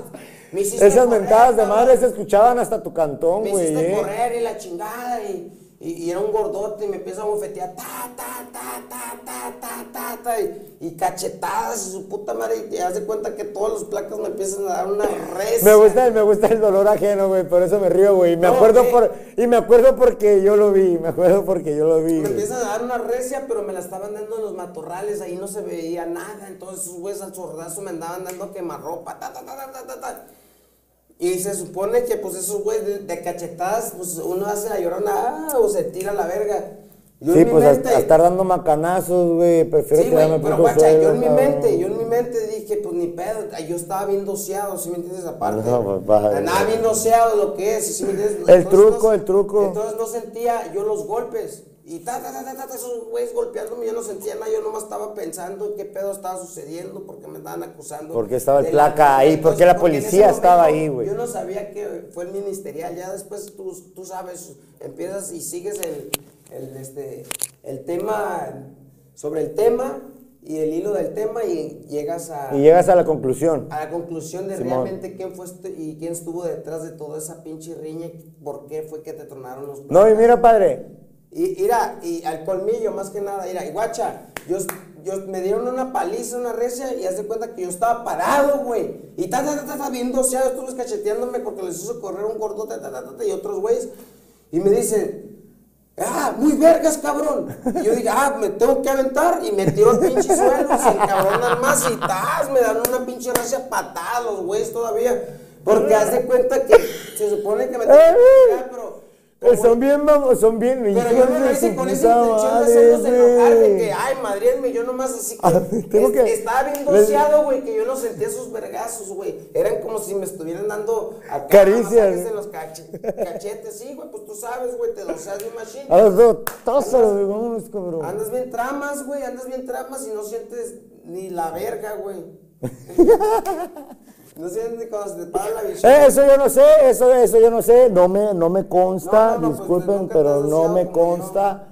Me Esas correr, mentadas de madre se escuchaban hasta tu cantón, Me güey. hiciste eh. correr y la chingada y, y, y era un gordote y me empieza a bofetear ta, ta, ta, ta, ta, ta, ta, ta, y, y cachetadas y su puta madre y de cuenta que todas las placas me empiezan a dar una res. Me gusta, me gusta el dolor ajeno, güey, por eso me río, güey. Me No, acuerdo por y me acuerdo porque yo lo vi, me acuerdo porque yo lo vi. Me güey. empiezan a dar una recia, pero me la estaban dando en los matorrales, ahí no se veía nada. Entonces esos güeyes al sordazo me andaban dando quemarropa, ta, ta, ta, ta, ta, ta, ta. Y se supone que pues esos güeyes de, de cachetadas, pues uno hace la llorona ah, o se tira a la verga. Yo Sí, pues a, mente- a estar dando macanazos, güey. Prefiero Sí, quedarme pero guacha, yo suelo, en mi mente, yo en mi mente dije, pues ni pedo, yo estaba bien doseado, ¿sí me entiendes? Aparte, No, pues, baja, andaba bien doseado lo que es, ¿sí me entiendes? El Entonces, truco, no- el truco. Entonces no sentía yo los golpes, y ta, ta, ta, ta, ta, esos güeyes golpeándome, yo no sentía nada, yo nomás estaba pensando en qué pedo estaba sucediendo, porque me estaban acusando. Porque estaba el placa ahí, porque la porque policía estaba momento ahí, güey. Yo no sabía que fue el ministerial, ya después tú, tú sabes, empiezas y sigues el, el, este, el tema, sobre el tema y el hilo del tema y llegas a, Y llegas a la conclusión. a la conclusión de Simón. realmente quién fue este- y quién estuvo detrás de toda esa pinche riña, por qué fue que te tronaron los No, y mira, padre. Y mira, y al colmillo más que nada, mira, y guacha, yo, yo me dieron una paliza, una recia, y haz de cuenta que yo estaba parado, güey. Y ta, ta, ta, ta, bien doseado, estuve cacheteándome porque les hizo correr un gordote, ta, ta, ta, y otros güeyes. Y me dicen, ah, muy vergas, cabrón. Y yo dije, ah, me tengo que aventar, y me tiro al pinche suelo, se encabronan más, y tas, me dan una pinche recia patada los güeyes todavía. Porque haz de cuenta que se supone que me tengo que pero... Como- Son bien, vamos, son bien. pero yo hice su con esa intención de madre, hacerlos enojar, de que, ay, madrienme, yo nomás así que, Ah, <laughs> tengo es- que- estaba bien doseado, güey, que yo no sentía esos vergazos, güey, eran como si me estuvieran dando acá Caricias. en los cache- cachetes, sí, güey, pues tú sabes, güey, te doseas de machine, A los dos, tósalo, güey, vámonos, cabrón. andas bien tramas, güey, andas bien tramas y no sientes ni la verga, güey, <laughs> no sientes ni cuando se te para la. Eh, eso yo no sé, eso, eso yo no sé, no me, no me consta, No, no, no, pues, disculpen, pero no me consta.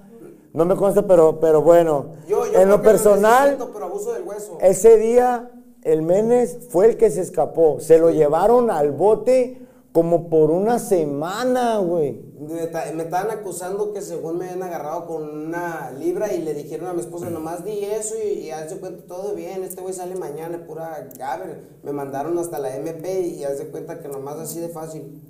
No me consta, pero, pero bueno. Yo, yo en lo personal, pero abuso del hueso. ese día el Menes fue el que se escapó. Se lo llevaron al bote como por una semana, güey. Me, ta- me estaban acusando que según me habían agarrado con una libra y le dijeron a mi esposa, nomás di eso y, y haz de cuenta todo bien, este güey sale mañana, pura gaber. Me mandaron hasta la MP y haz de cuenta que nomás así de fácil.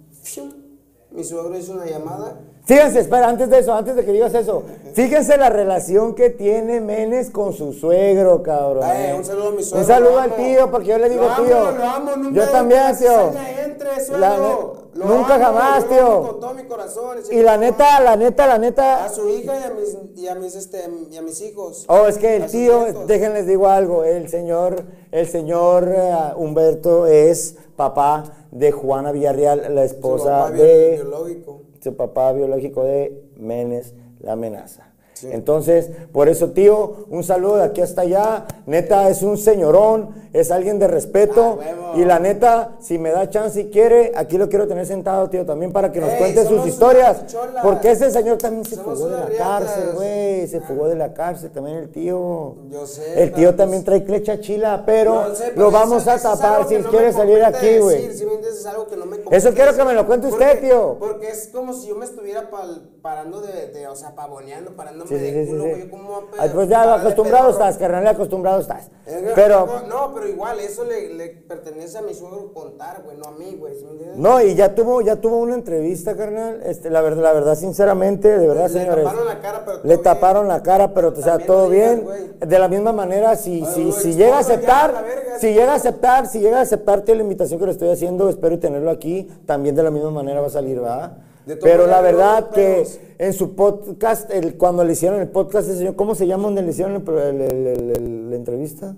Mi suegro hizo una llamada. Fíjense, espera, antes de eso, antes de que digas eso, <laughs> fíjense la relación que tiene Menes con su suegro, cabrón. Ay, eh. un saludo a mi suegro, Un saludo al tío, porque yo le digo Lo amo, tío. lo amo, nunca yo también, tío. entre. La Lo nunca amo, jamás, tío. Con todo mi corazón. Y la neta, la neta, la neta, A su hija y a mis, y a mis, este, y a mis hijos. Oh, es que el tío, déjenles digo algo, el señor, el señor eh, Humberto es papá de Juana Villarreal, la esposa de biológico. Su papá biológico de Menes La Amenaza. Entonces, por eso, tío, un saludo de aquí hasta allá. Neta, es un señorón, es alguien de respeto. Ah, y la neta, si me da chance y quiere, aquí lo quiero tener sentado, tío, también para que nos Ey, cuente sus historias. Porque ese señor también se Somos fugó de la riatas. cárcel, güey. Se fugó de la cárcel también el tío. Yo sé, El tío pues- también trae clecha chila, pero No sé, lo vamos a tapar si no quiere salir aquí, güey. decir, ¿sí me entiendes? Es algo que no me Eso quiero que me lo cuente usted, tío. Porque es como si yo me estuviera pal- parando de, de, o sea, pavoneando, parándome Sí, sí, de sí, culo, sí, güey. sí. ¿Cómo voy a pe- Ay, pues ya acostumbrado estás, carnal, acostumbrado estás. Eh, Pero, no, no, pero igual, eso le, le pertenece a mi suegro contar, güey, no a mí, güey, no, y ya tuvo, ya tuvo una entrevista, carnal. Este, la verdad, la verdad, sinceramente, de verdad, Le señores. taparon la cara, pero Le bien. taparon la cara, pero, o sea, También todo digas, bien. güey. De la misma manera, si, si, si llega a aceptar, verga, si llega a aceptar, si llega a aceptar, tío, la invitación que le estoy haciendo, espero tenerlo aquí, también de la misma manera va a salir, ¿verdad? Pero la verdad que en su podcast, el, cuando le hicieron el podcast, ese señor, ¿cómo se llama donde le hicieron el- el- el- el- el- la entrevista?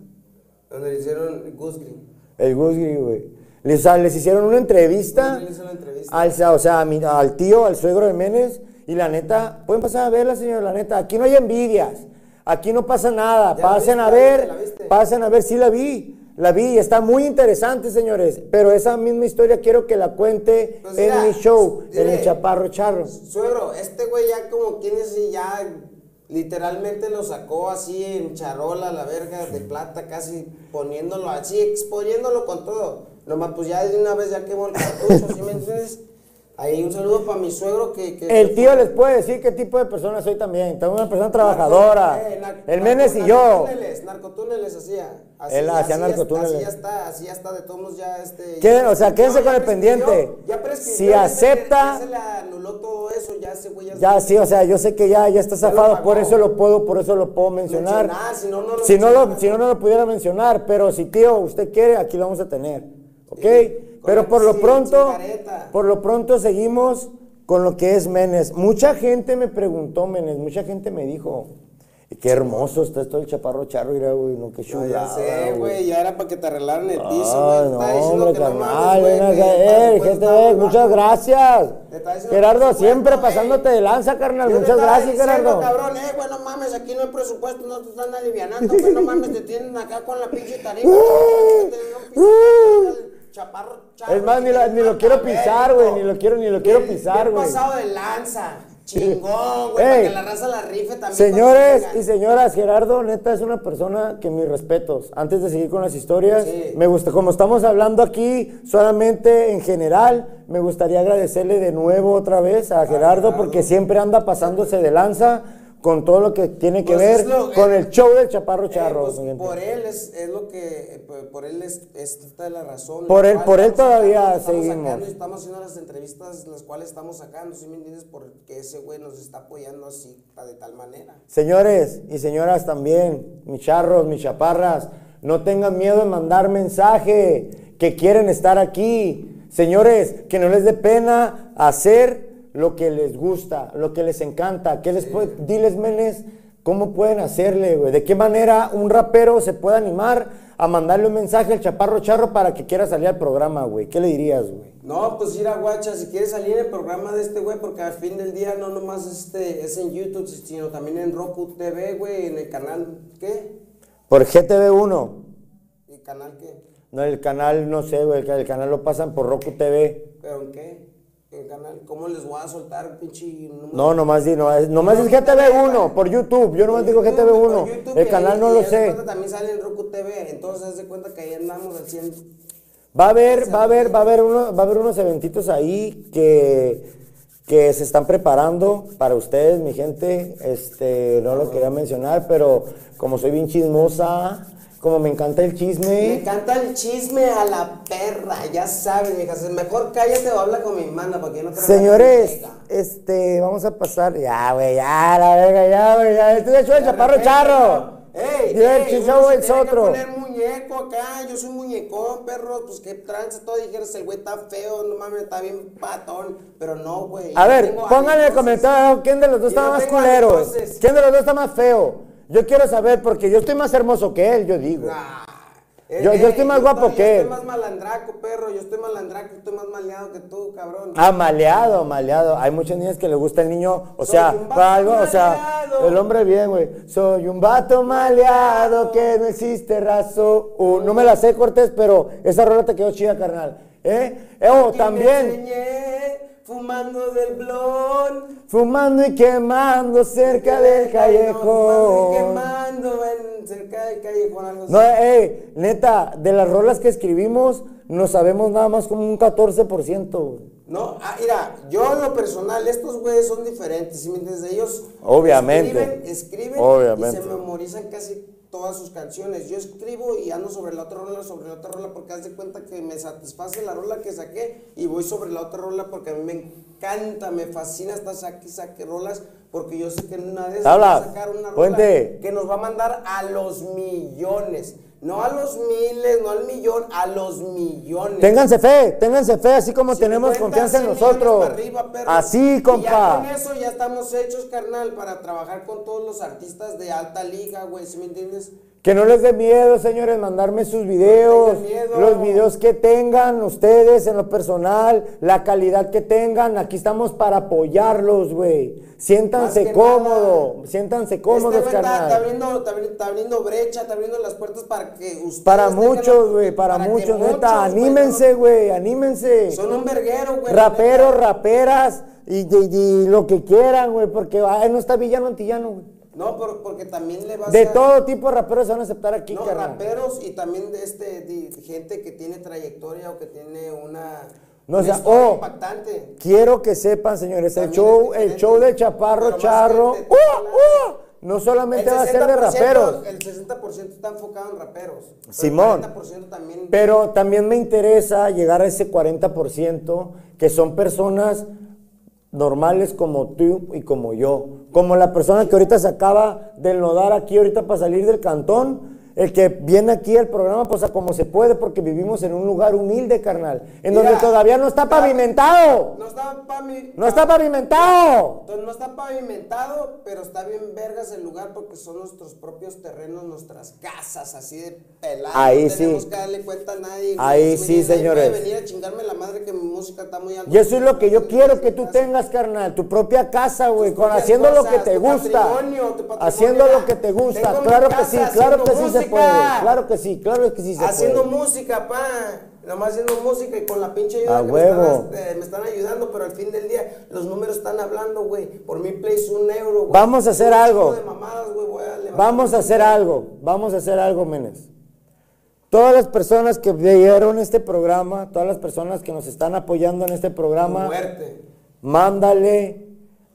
Donde le hicieron Goose Green. El Gus Gris, güey. Les, o sea, les hicieron una entrevista, hizo la entrevista. al, o sea, mi- al tío, al suegro de Menes, y la neta, pueden pasar a verla, señor, la neta, aquí no hay envidias, aquí no pasa nada, ¿Ya la pasen a ¿La ver, pasen a ver, sí la vi, la vi, y está muy interesante, señores, pero esa misma historia quiero que la cuente Pues en mira, mi show, en el Chaparro Charro. Suegro, este güey ya como quien es ya literalmente lo sacó así en charola, la verga de plata, casi poniéndolo así, exponiéndolo con todo. Nomás pues ya de una vez ya quemó el cartucho, ¿sí me entiendes? Ahí un saludo para mi suegro que... que El tío les puede decir qué tipo de persona soy también, tengo una persona trabajadora, Eh, el Menes y yo. Narcotúneles, narcotúneles hacía. Así, Él hacía narcotúneles. Así ya está, así ya está, de todos modos ya este... ¿Qué? ya O sea, quédense prescribió, con el pendiente. Ya Si acepta- Ya se le anuló todo eso, ya ese güey ya... Ya se- sí, o sea, yo sé que ya, ya está zafado, por eso lo puedo, por eso lo puedo mencionar. Mencionar, si no, no lo si no lo, mencionas. si no, no lo pudiera mencionar, pero si tío, usted quiere, aquí lo vamos a tener. ¿Ok? Sí, pero por lo pronto, por lo pronto seguimos con lo que es Menes. Mucha gente me preguntó, Menes, mucha gente me dijo, "Y qué hermoso está esto el chaparro charro, mira, güey, no, qué chulada, ya sé, güey, ya era para que te arreglaran el piso, güey. Ah, Te no, hombre, carnal, güey, ven acá, eh, estar eh, muchas gracias. Gerardo, siempre ey. pasándote de lanza, carnal, muchas gracias, Gerardo. cabrón, eh, güey, no mames, aquí no hay presupuesto, no te están alivianando, güey, no mames, te tienen acá con la pinche tarifa. <laughs> güey, un pinche chaparro, charro, Es más, ni, lo quiero pisar, güey, ni lo quiero, ni lo quiero pisar, güey. pasado de lanza, chingón, güey, para que la raza la rife también. Señores y señoras, Gerardo, neta es una persona que mis respetos. Antes de seguir con las historias, Sí. me gusta, como estamos hablando aquí solamente en general, me gustaría agradecerle de nuevo otra vez a Gerardo, Gerardo. porque siempre anda pasándose de lanza con todo lo que tiene que Pues ver lo- con eh, el show del Chaparro Eh, Charro. pues, por él es, es lo que, eh, por- él es, esta es la razón. Por él- por él todavía sacando, estamos seguimos. sacando y estamos haciendo las entrevistas las cuales estamos sacando, ¿sí me entiendes? Porque ese güey nos está apoyando así, de tal manera. Señores y señoras también, mis charros, mis chaparras, no tengan miedo en mandar mensaje, que quieren estar aquí. Señores, que no les dé pena hacer lo que les gusta, lo que les encanta. ¿Qué les puede- diles, menes, cómo pueden hacerle, güey? ¿De qué manera un rapero se puede animar a mandarle un mensaje al chaparro charro para que quiera salir al programa, güey? ¿Qué le dirías, güey? No, pues ir a guacha, si quieres salir el programa de este güey, porque al fin del día no nomás este, es en YouTube, sino también en Roku TV, güey, en el canal, ¿qué? Por GTV1. ¿El canal qué? No, el canal, no sé, güey, el canal lo pasan por Roku TV. ¿Pero en qué? ¿Qué canal? ¿Cómo les voy a soltar, pinche? No, nomás di, no, es- nomás es GTV1 por YouTube. Yo nomás digo Por GTV1. YouTube, El canal no lo sé. También sale en Roku TV, entonces haz de cuenta que ahí andamos al 100. Va a haber, va a haber, va a haber uno, va a haber unos eventitos ahí que, que se están preparando para ustedes, mi gente. Este, no lo quería mencionar, pero como soy bien chismosa, como me encanta el Me chisme. encanta el chisme a la perra, ya sabes, mija. Mejor cállate o habla con mi hermana para que no te Señores, este, vamos a pasar. Ya, güey, ya, la verga, ya, güey, ya. Este es el chaparro charro. ¡Ey! Y el se es que otro. poner muñeco acá, yo soy muñecón, perro, pues qué trance, todo dijeras, el güey está feo, no mames, está bien patón, pero no, güey. A yo ver, pónganle en el comentario quién de los dos Yo está más culero. ¿Quién de los dos está más feo? Yo quiero saber porque yo estoy más hermoso que él, yo digo. Ah, Yo- yo estoy más guapo estoy- que Yo él. estoy más malandraco, perro, yo estoy malandraco, estoy más maleado que tú, cabrón. Ah, maleado, maleado. Hay muchas niñas que les gusta el niño, o Soy sea, para algo, o sea, el hombre bien, güey. Soy un vato maleado que no existe razón. Uh, no me la sé, Cortés, pero esa rola te quedó chida, carnal. ¿Eh? Eh, oh, también, fumando del blon. fumando y quemando cerca del Fumando y callejón. quemando en cerca del callejón, algo así. No, eh, neta, de las rolas que escribimos, nos sabemos nada más como un 14%. güey. No, ah, mira, yo en lo personal, estos güeyes son diferentes, ¿sí me entiendes? Ellos Obviamente. escriben, escriben Obviamente. y se memorizan casi todas sus canciones. Yo escribo y ando sobre la otra rola, sobre la otra rola, porque haz de cuenta que me satisface la rola que saqué y voy sobre la otra rola porque a mí me encanta, me fascina estar saque, saque rolas, porque yo sé que en una de esas voy a sacar una rola puente. que nos va a mandar a los millones. No a los miles, no al millón, a los millones. Ténganse fe, ténganse fe, así como 50, tenemos confianza en 100 millones nosotros. arriba, así, Y ya compa. con eso ya estamos hechos, carnal, para trabajar con todos los artistas de alta liga, güey, ¿sí me entiendes? Que no les dé miedo, señores, mandarme sus videos, miedo. los videos que tengan ustedes en lo personal, la calidad que tengan. Aquí estamos para apoyarlos, güey. Siéntanse cómodo, nada, siéntanse cómodos, este está, carnal. abriendo, está, abri- está abriendo brecha, está abriendo las puertas para que ustedes. Para muchos, güey, para, muchos, muchos, neta, güey, anímense, güey, anímense. Son un verguero, güey. Raperos, raperas y, y- y lo que quieran, güey, porque ay, no está villano antillano, güey. No, por- porque también le vas De a. todo tipo de raperos se van a aceptar aquí, No, carnal. raperos y también de este, de gente que tiene trayectoria o que tiene una. No, o sea, oh, impactante. Quiero que sepan, señores, el show, el show de Chaparro Charro, gente, ¡uh! ¡uh! no solamente va a ser de 60%, raperos, El 60% está enfocado en raperos. pero Simón. El 40% también. pero también me interesa llegar a ese 40% que son personas normales como tú y como yo. Como la persona que ahorita se acaba de enlodar aquí ahorita para salir del cantón. El que viene aquí al programa, pues a como se puede, porque vivimos en un lugar humilde, carnal. En Mira, donde todavía no está pavimentado. No está, pami- No está pavimentado. No está pavimentado, pero está bien vergas el lugar porque son nuestros propios terrenos, nuestras casas, así de peladas. Ahí no sí. tenemos que darle cuenta a nadie. Ahí ¿me sí, señores. puede venir a chingarme la madre que mi música está muy alta. Y eso es lo que yo quiero que tú casa. tengas, carnal, tu propia casa, güey, con haciendo lo que te tu gusta. patrimonio, tu patrimonio. Haciendo lo que te gusta. Claro que sí, claro que sí se música. puede. Claro que sí, claro que sí se haciendo puede. música, pa. Nomás haciendo música y con la pinche ayuda A que huevo. Me, están, este, me están ayudando, pero al fin del día los números están hablando, güey. Por mi plays un euro, güey. Vamos a hacer algo. de mamadas, a Vamos a hacer algo, vamos a hacer algo, Menes. Todas las personas que vieron este programa, todas las personas que nos están apoyando en este programa, mándale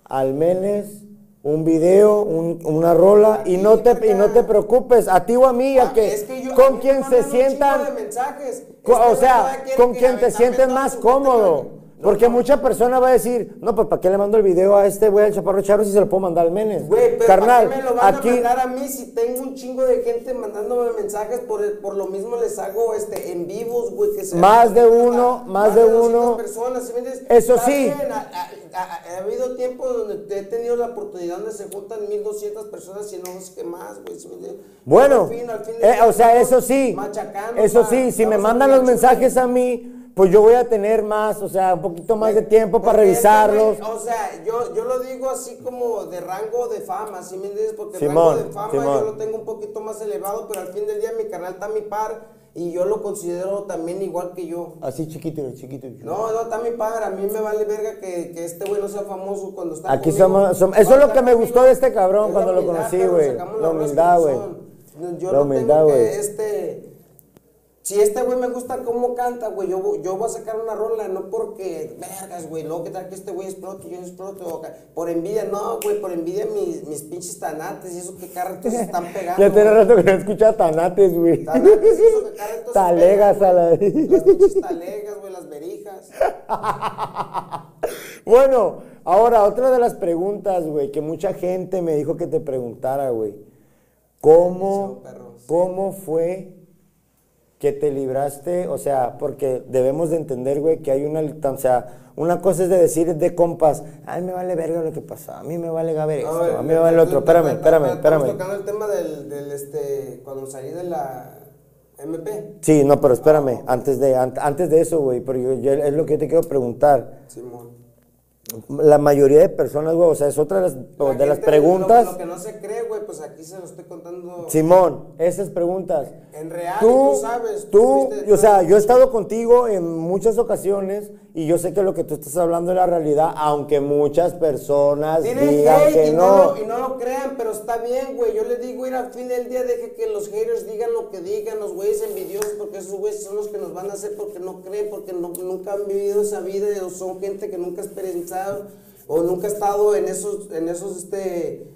al Menes un video, un- una rola y no te y no te preocupes, a ti o a mí, a que es que yo- con quien se sientan Este o sea, con quien te sientes más cómodo. Porque no. mucha persona va a decir, no, pues ¿para qué le mando el video a este güey al Chaparro Charro si se lo puedo mandar al Menes? Güey, pero Carnal, ¿para qué me lo van aquí, a mandar a mí si tengo un chingo de gente mandándome mensajes? Por, el- por lo mismo les hago este, en vivos, güey. Que se Más de uno, a- más de 200 uno. personas, ¿sí me? Eso Está sí. bien, ha, ha- ha- ha habido tiempos donde he tenido la oportunidad donde se juntan 1200 personas y no sé qué más, güey. ¿sí me? Bueno, al fin- al fin del eh, o sea, eso sí, machacando, eso sí, si me mandan los mensajes a mí, pues yo voy a tener más, o sea, un poquito más de tiempo para Porque es que, revisarlos. o sea, yo, yo lo digo así como de rango de fama, ¿sí me entiendes? Porque el rango de fama Simón. yo lo tengo un poquito más elevado, pero al fin del día mi canal está a mi par. Y yo lo considero también igual que yo. Así chiquito, chiquito. chiquito. No, no, está mi padre, a mí me vale verga que, que este güey no sea famoso cuando está Aquí conmigo. somos- som- eso es lo que me gustó de este cabrón cuando lo conocí, güey. La humildad, güey. La no humildad, tengo que, güey. este... Si este güey me gusta cómo canta, güey, yo, voy- yo voy a sacar una rola, no porque, vergas, güey, luego que tal que este güey explote, yo explote, o ca- por envidia, no, güey, por envidia mis, mis pinches tanates y eso que carretos se están <laughs> pegando. Ya tiene güey. rato que no escuchaba tanates, güey. Tanates y eso que carretos se <laughs> Talegas pegan, a la. Las <laughs> pinches talegas, güey, las verijas. Bueno, ahora otra de las preguntas, güey, que mucha gente me dijo que te preguntara, güey. ¿Cómo. ¿Cómo fue que te libraste? O sea, porque debemos de entender, güey, que hay una, o sea, una cosa es de decir de compas, ay, me vale verga lo que pasó, a mí me vale gaber esto, a mí me vale lo otro. Espérame, espérame, Estamos espérame. tocando el tema del, del, este, cuando salí de la MP. Sí, no, pero espérame, antes de, an- antes de eso, güey, pero yo, yo- es lo que yo te quiero preguntar. Simón. La mayoría de personas, güey, o sea, es otra de las, La de las gente, preguntas. Lo, lo que no se cree, güey, pues aquí se lo estoy contando. Simón, esas preguntas. En real, Tú, tú sabes. tú, o sea, yo he estado contigo en muchas ocasiones y yo sé que lo que tú estás hablando es la realidad, aunque muchas personas digan hate que y, no. y no lo crean, pero está bien, güey. Yo les digo, ir al fin del día, deje que los haters digan lo que digan, los güeyes envidiosos, porque esos güeyes son los que nos van a hacer porque no creen, porque no- nunca han vivido esa vida, o son gente que nunca ha experienciado, o nunca ha estado en esos, en esos, este,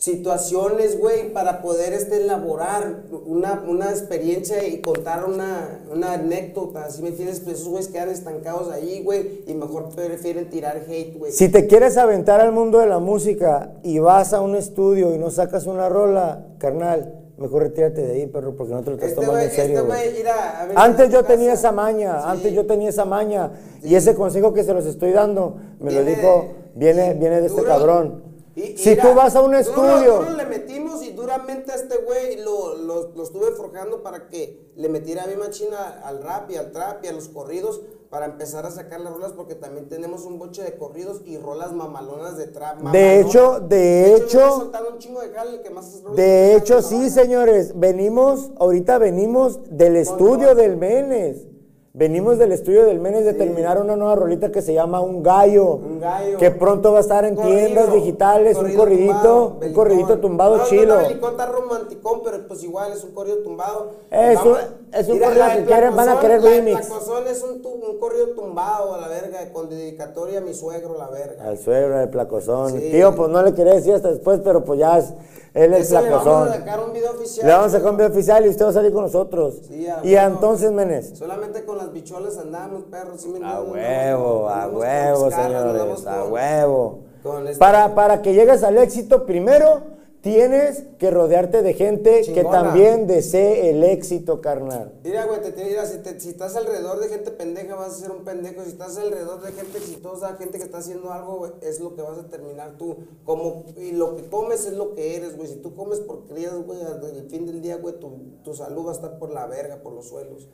situaciones, güey, para poder, este, elaborar una, una experiencia y contar una, una anécdota, ¿sí me entiendes? Pues esos güeyes quedan estancados ahí, güey, y mejor prefieren tirar hate, güey. Si te quieres aventar al mundo de la música y vas a un estudio y no sacas una rola, carnal, mejor retírate de ahí, perro, porque no te lo estás Este tomando en serio. este a ver, Antes yo tenía esa maña, Sí. antes yo tenía esa maña. Y ese consejo que se los estoy dando, me lo dijo, viene, viene de este cabrón. Y- si mira, tú vas a un duro- estudio, duro le metimos y duramente a este güey lo, lo, lo estuve forjando para que le metiera bien machina al rap y al trap y a los corridos para empezar a sacar las rolas porque también tenemos un boche de corridos y rolas mamalonas de trap. De hecho- de hecho- un chingo de jale, el que más es rolas de hecho sí, señores, venimos, ahorita venimos del estudio del Menes. Venimos del estudio del Menes de terminar una nueva rolita que se llama Un Gallo. Un gallo. Que pronto va a estar en Corrido, tiendas digitales, un corridito, tumbado, un corridito tumbado no, chilo. No, no, está romanticón, pero pues igual es un corrido tumbado. Es Vamos- un- es un Mira, corrido la que quieren- van a querer la remix. Placozón es un corrido tumbado a la verga, con dedicatoria a mi suegro, la verga. Al suegro, el placozón. Sí. Tío, pues no le quería decir hasta después, pero pues ya es él Ese le vamos a sacar un video oficial. Le vamos a sacar un video oficial y usted va a salir con nosotros. Sí, a y huevo. entonces, Menes. Solamente con las bicholas andamos, perros. ¿sí A huevo, a huevo, señores, a huevo. este- Para, para que llegues al éxito, primero tienes que rodearte de gente que también desee el éxito, carnal. Mira, güey, te, mira, si, te- si estás alrededor de gente pendeja, vas a ser un pendejo. Si estás alrededor de gente exitosa, gente que está haciendo algo, güey, es lo que vas a terminar tú. Como, y lo que comes es lo que eres, güey. Si tú comes porquerías, güey, al fin del día, güey, tu, tu salud va a estar por la verga, por los suelos.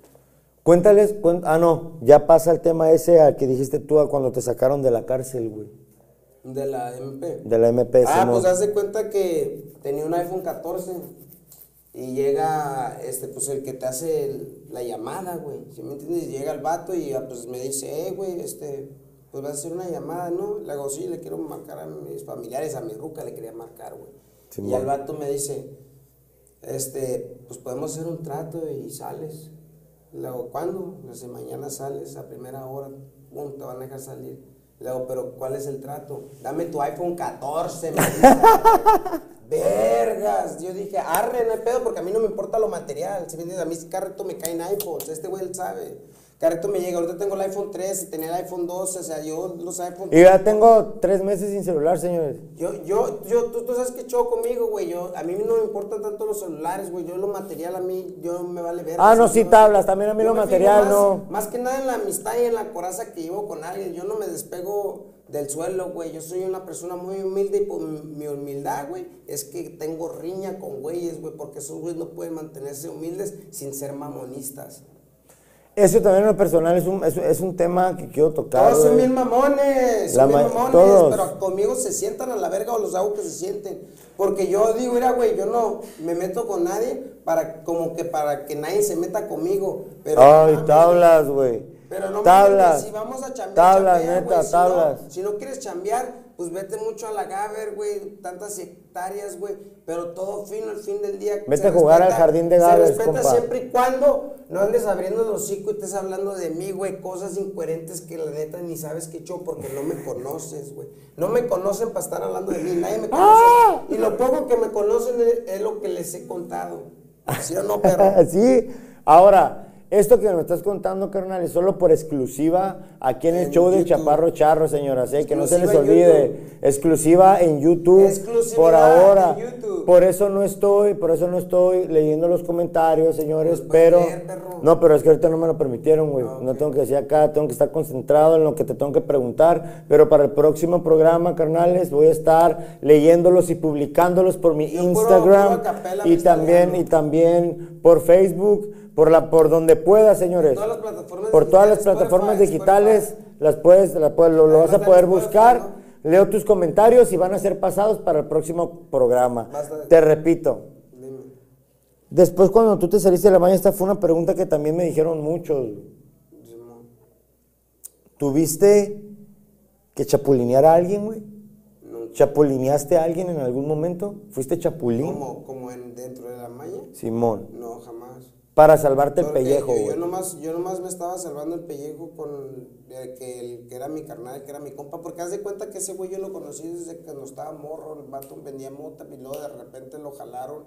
Cuéntales, ah, no, ya pasa el tema ese al que dijiste tú a cuando te sacaron de la cárcel, güey. De la MP. De la MP, Ah, Simón. pues hace cuenta que tenía un iPhone 14 y llega, este, pues el que te hace el- la llamada, güey. ¿Sí me entiendes? Llega el vato y ah, pues me dice, eh, güey, este, pues vas a hacer una llamada, ¿no? Le hago, sí, le quiero marcar a mis familiares, a mi ruca le quería marcar, güey. Simón. y el vato me dice, este, pues podemos hacer un trato y sales. Le digo, ¿cuándo? Le dice, mañana sales a primera hora, pum, te van a dejar salir. Le digo, pero ¿cuál es el trato? Dame tu iPhone 14, me dice. <laughs> Vergas. Yo dije, arre, no hay pedo, porque a mí no me importa lo material. Si me? A mí carreto me caen iPhones, este güey él sabe. Carreto me llega, ahorita tengo el iPhone 13, tenía el iPhone 12, o sea, yo los iPhone... Y ya tengo tres meses sin celular, señores. Yo, yo, yo, tú, tú sabes que show conmigo, güey. Yo, a mí no me importan tanto los celulares, güey. Yo lo material a mí, yo me vale ver. Ah, no, sí tablas, también a mí lo material, más- no. Más que nada en la amistad y en la coraza que llevo con alguien. Yo no me despego del suelo, güey. Yo soy una persona muy humilde y por mi humildad, güey, es que tengo riña con güeyes, güey, porque esos güeyes no pueden mantenerse humildes sin ser mamonistas. Eso también en lo personal es un, es, es un tema que quiero tocar. Todos son bien mamones, son bien ma- mamones, todos. pero conmigo se sientan a la verga o los hago que se sienten. Porque yo digo, mira, güey, yo no me meto con nadie para, como que para que nadie se meta conmigo. Pero, Ay, mames, tablas, güey. Pero no tablas. mames, si vamos a chambear, Tablas, chambea, neta, si tablas. No, si no quieres chambear, pues vete mucho a la Gaber, güey, tantas hectáreas, güey, pero todo fino al fin del día. Vete a jugar al jardín de Gabers, Se respeta compa. siempre y cuando no andes abriendo el hocico y estés hablando de mí, güey, cosas incoherentes que la neta ni sabes qué he hecho porque no me conoces, güey. No me conocen para estar hablando de mí, nadie me conoce. ¡Ah! Y lo poco que me conocen es, es lo que les he contado. ¿Sí o no, perro? <laughs> sí. Ahora, esto que me estás contando, carnal, es solo por exclusiva aquí en el En show YouTube. Chaparro Charro, señoras, ¿eh? que no se les olvide. Exclusiva en YouTube. Por ahora. en YouTube. Por eso no estoy, por eso no estoy leyendo los comentarios, señores, pero leer, no, pero es que ahorita no me lo permitieron, güey. Ah, No tengo que decir acá, tengo que estar concentrado en lo que te tengo que preguntar, pero para el próximo programa, carnales, voy a estar leyéndolos y publicándolos por mi Yo puro- Instagram puro capela y también y también por Facebook, por la por donde pueda, señores. todas las plataformas por todas las plataformas Spotify, digitales Spotify. las puedes, la puedes- lo, lo vas a poder Spotify, buscar. ¿no? Leo tus comentarios y van a ser pasados para el próximo programa. Basta Te repito. Dime. Después cuando tú te saliste de la baña, esta fue una pregunta que también me dijeron muchos. ¿Tuviste que chapulinear a alguien, güey? ¿Chapulineaste a alguien en algún momento? ¿Fuiste chapulín? Como, como en, dentro de la malla. Simón. No, jamás. Para salvarte el pellejo, yo, yo güey. nomás, yo nomás me estaba salvando el pellejo con el que, el que era mi carnal, que era mi compa, porque haz de cuenta que ese güey yo lo conocí desde que no estaba morro, el vato vendía mota y luego de repente lo jalaron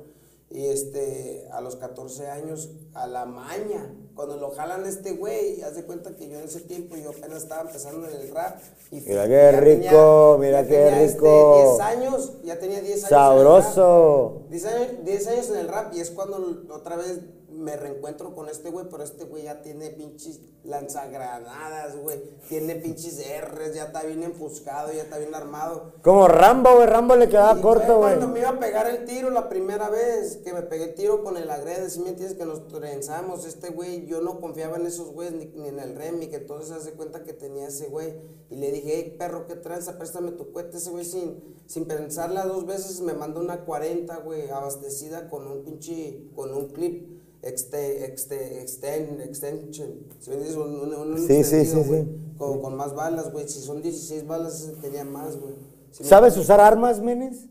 y este, a los 14 años, a la maña, cuando lo jalan este güey, haz de cuenta que yo en ese tiempo yo apenas estaba empezando en el rap y Mira qué rico, mira ya qué tenía, este, rico. 10 años, ya tenía 10 años. en el rap. Sabroso. 10 años, 10 años en el rap y es cuando otra vez me reencuentro con este güey, pero este güey ya tiene pinches lanzagranadas, güey. Tiene pinches R's, ya está bien enfuscado, ya está bien armado. Como Rambo, güey. Rambo le quedaba Y corto, güey. Cuando me iba a pegar el tiro la primera vez, que me pegué el tiro con el agrede, si me entiendes, que nos trenzamos, este güey, yo no confiaba en esos güeyes ni, ni en el Remy, que entonces hace cuenta que tenía ese güey. Y le dije, hey, perro, ¿qué tranza? Préstame tu cuete. Ese güey sin, sin pensarla dos veces me mandó una 40, güey, abastecida con un pinche, con un clip. Exte, exte, extend, extension, ¿sí me? Un, un, un Sí, sí, sí, sí. Con, con más balas, güey. Si son 16 balas, tenía más, güey. ¿Sí me ¿Sabes entiendes? usar armas, menes?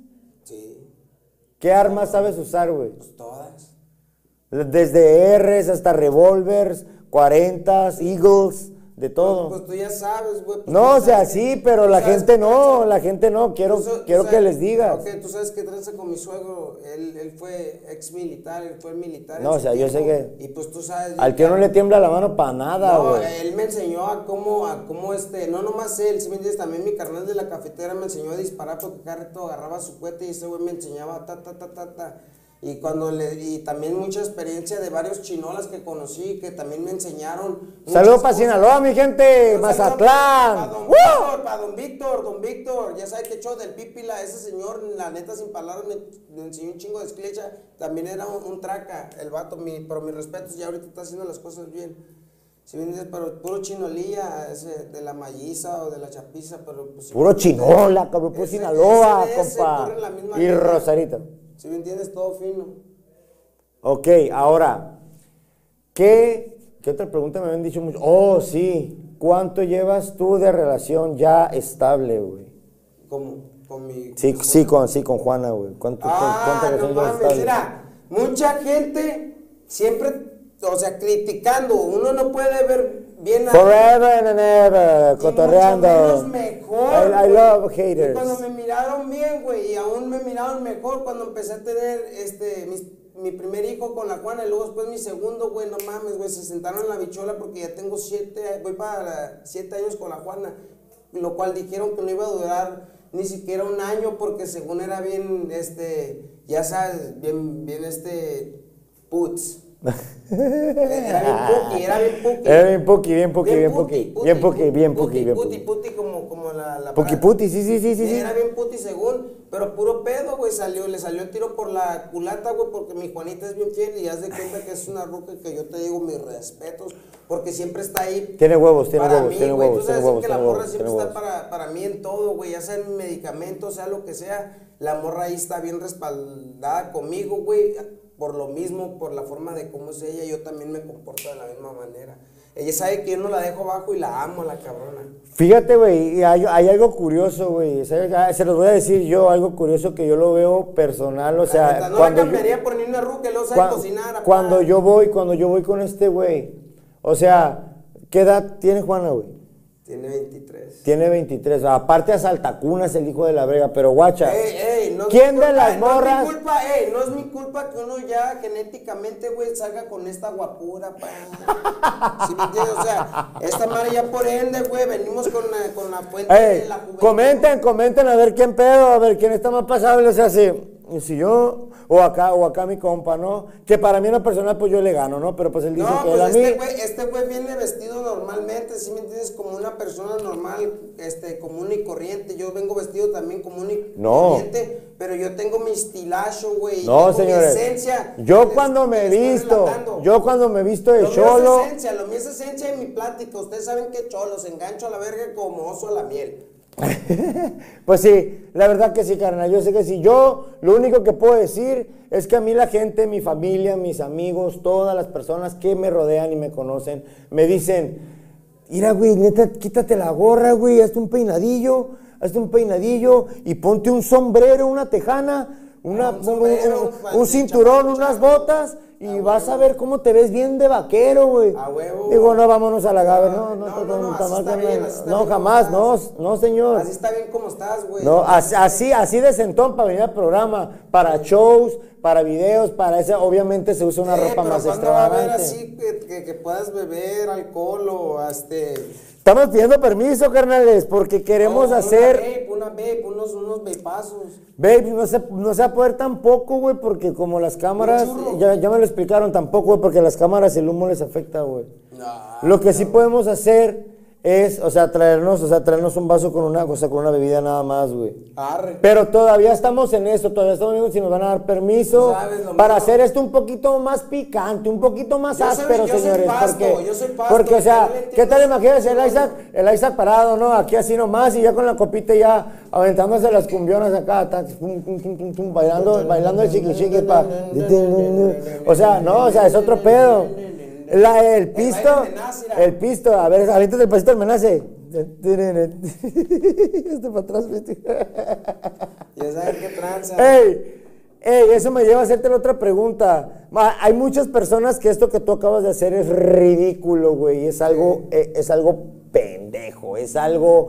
Sí, ¿Qué armas sabes usar, güey? pues todas. Desde Rs hasta revólvers, 40, Eagles, de todo. Pues tú ya sabes, güey. pues No, o sea, sí, pero la gente no, la gente no. Quiero, quiero que les digas. Ok, tú sabes qué tranza con mi suegro. Él, él fue ex militar, él fue militar. No, o sea, yo sé que- Y pues tú sabes. Al tío no le tiembla la mano para nada, No, güey. él me enseñó a cómo, a cómo este, no nomás él, si me entiendes, también mi carnal de la cafetera me enseñó a disparar porque cada rato agarraba su cohete y ese güey me enseñaba ta, ta, ta, ta, ta. Y cuando le, y también mucha experiencia de varios chinolas que conocí que también me enseñaron. Saludos para. Sinaloa, mi gente. Saludo Mazatlán. Para don. Víctor, para don Víctor, don Víctor. Ya sabe que echó del pípila. Ese señor, la neta, sin palabras, me, me enseñó un chingo de esclecha. También era un, un traca, el vato. Mi, pero mis respetos, ya ahorita está haciendo las cosas bien. Si bien dices, pero puro chinolía, ese, de la malliza o de la chapiza, pero pues. Puro chinola, cabrón. Puro Sinaloa, ese compa. Y. Rosarito. Si me entiendes, todo fino. Ok, ahora, ¿qué, ¿qué otra pregunta me habían dicho mucho? Oh, sí, ¿cuánto llevas tú de relación ya estable, güey? Como con mi. Sí, sí, con, sí, con Juana, güey. ¿Cuánto, Ah, ¿Cuánta no relación mames, estable? mira, mucha gente siempre, o sea, criticando, uno no puede ver bien Forever and ever, cotorreando. mejor. I, I love Y haters. cuando me miraron bien, güey, y aún me miraron mejor cuando empecé a tener este mis- mi primer hijo con la Juana y luego después mi segundo, güey, no mames, güey, se sentaron en la bichola porque ya tengo siete, voy para siete años con la Juana, lo cual dijeron que no iba a durar ni siquiera un año porque según era bien, este, ya sabes, bien, bien, este, putz. Era bien puki, era bien puki. Era bien puki, bien puki, bien puki. Bien puki, bien puki, bien Puti, puki. puti, como, como la, la Puki puti, sí, sí, sí, sí. Era bien puti según, pero puro pedo, güey, salió, le salió el tiro por la culata, güey, porque mi Juanita es bien fiel y haz de cuenta que es una ruca que yo te digo mis respetos, porque siempre está ahí. Tiene huevos, tiene huevos, mí, tiene huevos, tiene huevos, que la morra huevos, siempre está para, para mí en todo, güey, ya sea en medicamentos, sea lo que sea, la morra ahí está bien respaldada conmigo, güey. Por lo mismo, por la forma de cómo es ella, yo también me comporto de la misma manera. Ella sabe que yo no la dejo abajo y la amo a la cabrona. Fíjate, güey, y hay, hay algo curioso, güey. Ah, Se los voy a decir yo, algo curioso que yo lo veo personal, o La sea, no la cuando yo- cambiaría por ni una ruca, luego sabe cocinar. apá. Cuando yo voy, cuando yo voy con este güey, o sea, ¿qué edad tiene Juana, güey? Tiene 23. Tiene 23, aparte a Saltacunas el hijo de la brega, pero guacha. Ey, ey, no es ¿Quién de las ey, no es morras? mi culpa, ey, no es mi culpa que uno ya genéticamente, güey, salga con esta guapura, pa. <laughs> ¿Sí me entiendes? O sea, esta madre ya por ende, güey, venimos con la, con la fuente de la juventud. comenten, comenten a ver quién pedo, a ver quién está más pasable, o sea, si, si yo, o acá, o acá mi compa, ¿no? Que para mí en lo personal, pues yo le gano, ¿no? Pero pues él dice No, que él pues a mí... este güey, este güey viene vestido normalmente, ¿sí me entiendes? Como una persona normal, este, común y corriente. Yo vengo vestido también común y No. corriente, pero yo tengo mi estilacho, güey. y No, tengo mi señores. esencia. Yo Les- cuando me les visto, relatando. yo cuando me visto de Lo mío cholo, es esencia, lo mío es esencia en mi plática. Ustedes saben que cholos, engancho a la verga como oso a la miel. <laughs> pues sí, la verdad que sí, carnal, yo sé que sí. Yo lo único que puedo decir es que a mí la gente, mi familia, mis amigos, todas las personas que me rodean y me conocen, me dicen, mira, güey, neta, quítate la gorra, güey, hazte un peinadillo, hazte un peinadillo y ponte un sombrero, una tejana, una, Un un, sombrero, un- un cinturón, unas botas y vas a ver cómo te ves bien de vaquero, güey. A huevo. Digo, no, vámonos a la gabe, no, no, No, no, no, bien, no, jamás, no, no, señor. Así está bien como estás, güey. No, así, así, de sentón para venir al programa, para shows, para videos, para ese, obviamente se usa una Eh, ropa pero más ¿cuándo va a haber extravagante. así que, que, que puedas beber alcohol o este... Estamos pidiendo permiso, carnales, porque queremos no, hacer, Una vape, una vape, unos, unos vapeazos. babe, no se, no se va a poder tampoco, güey, porque como las cámaras, ya, ya me lo explicaron tampoco, güey, porque las cámaras el humo les afecta, güey. Lo que sí podemos hacer es, o sea, traernos, o sea, traernos un vaso con una, o sea, con una bebida nada más, güey. Arre. Pero todavía estamos en eso, todavía estamos viendo si nos van a dar permiso para mismo. hacer esto un poquito más picante, un poquito más Yo soy- áspero, yo soy señores. pasto, porque, yo soy pasto, porque, o sea, ¿qué tal imagínense el Isaac, el Isaac parado, ¿no? Aquí así nomás y ya con la copita ya aventándose las cumbionas acá, ta, tum, tum, tum, tum, tum, bailando, bailando el chiqui chiqui pa. <laughs> O sea, no, o sea, es otro pedo. La- el pisto, menaz, el pisto, a ver, aviéntate el pasito del menace. <laughs> Este para atrás, viste. Ya saben qué tranza. Ey, ey, eso me lleva a hacerte la otra pregunta. Ma, hay muchas personas que esto que tú acabas de hacer es ridículo, güey. Es algo, eh, es algo pendejo, es algo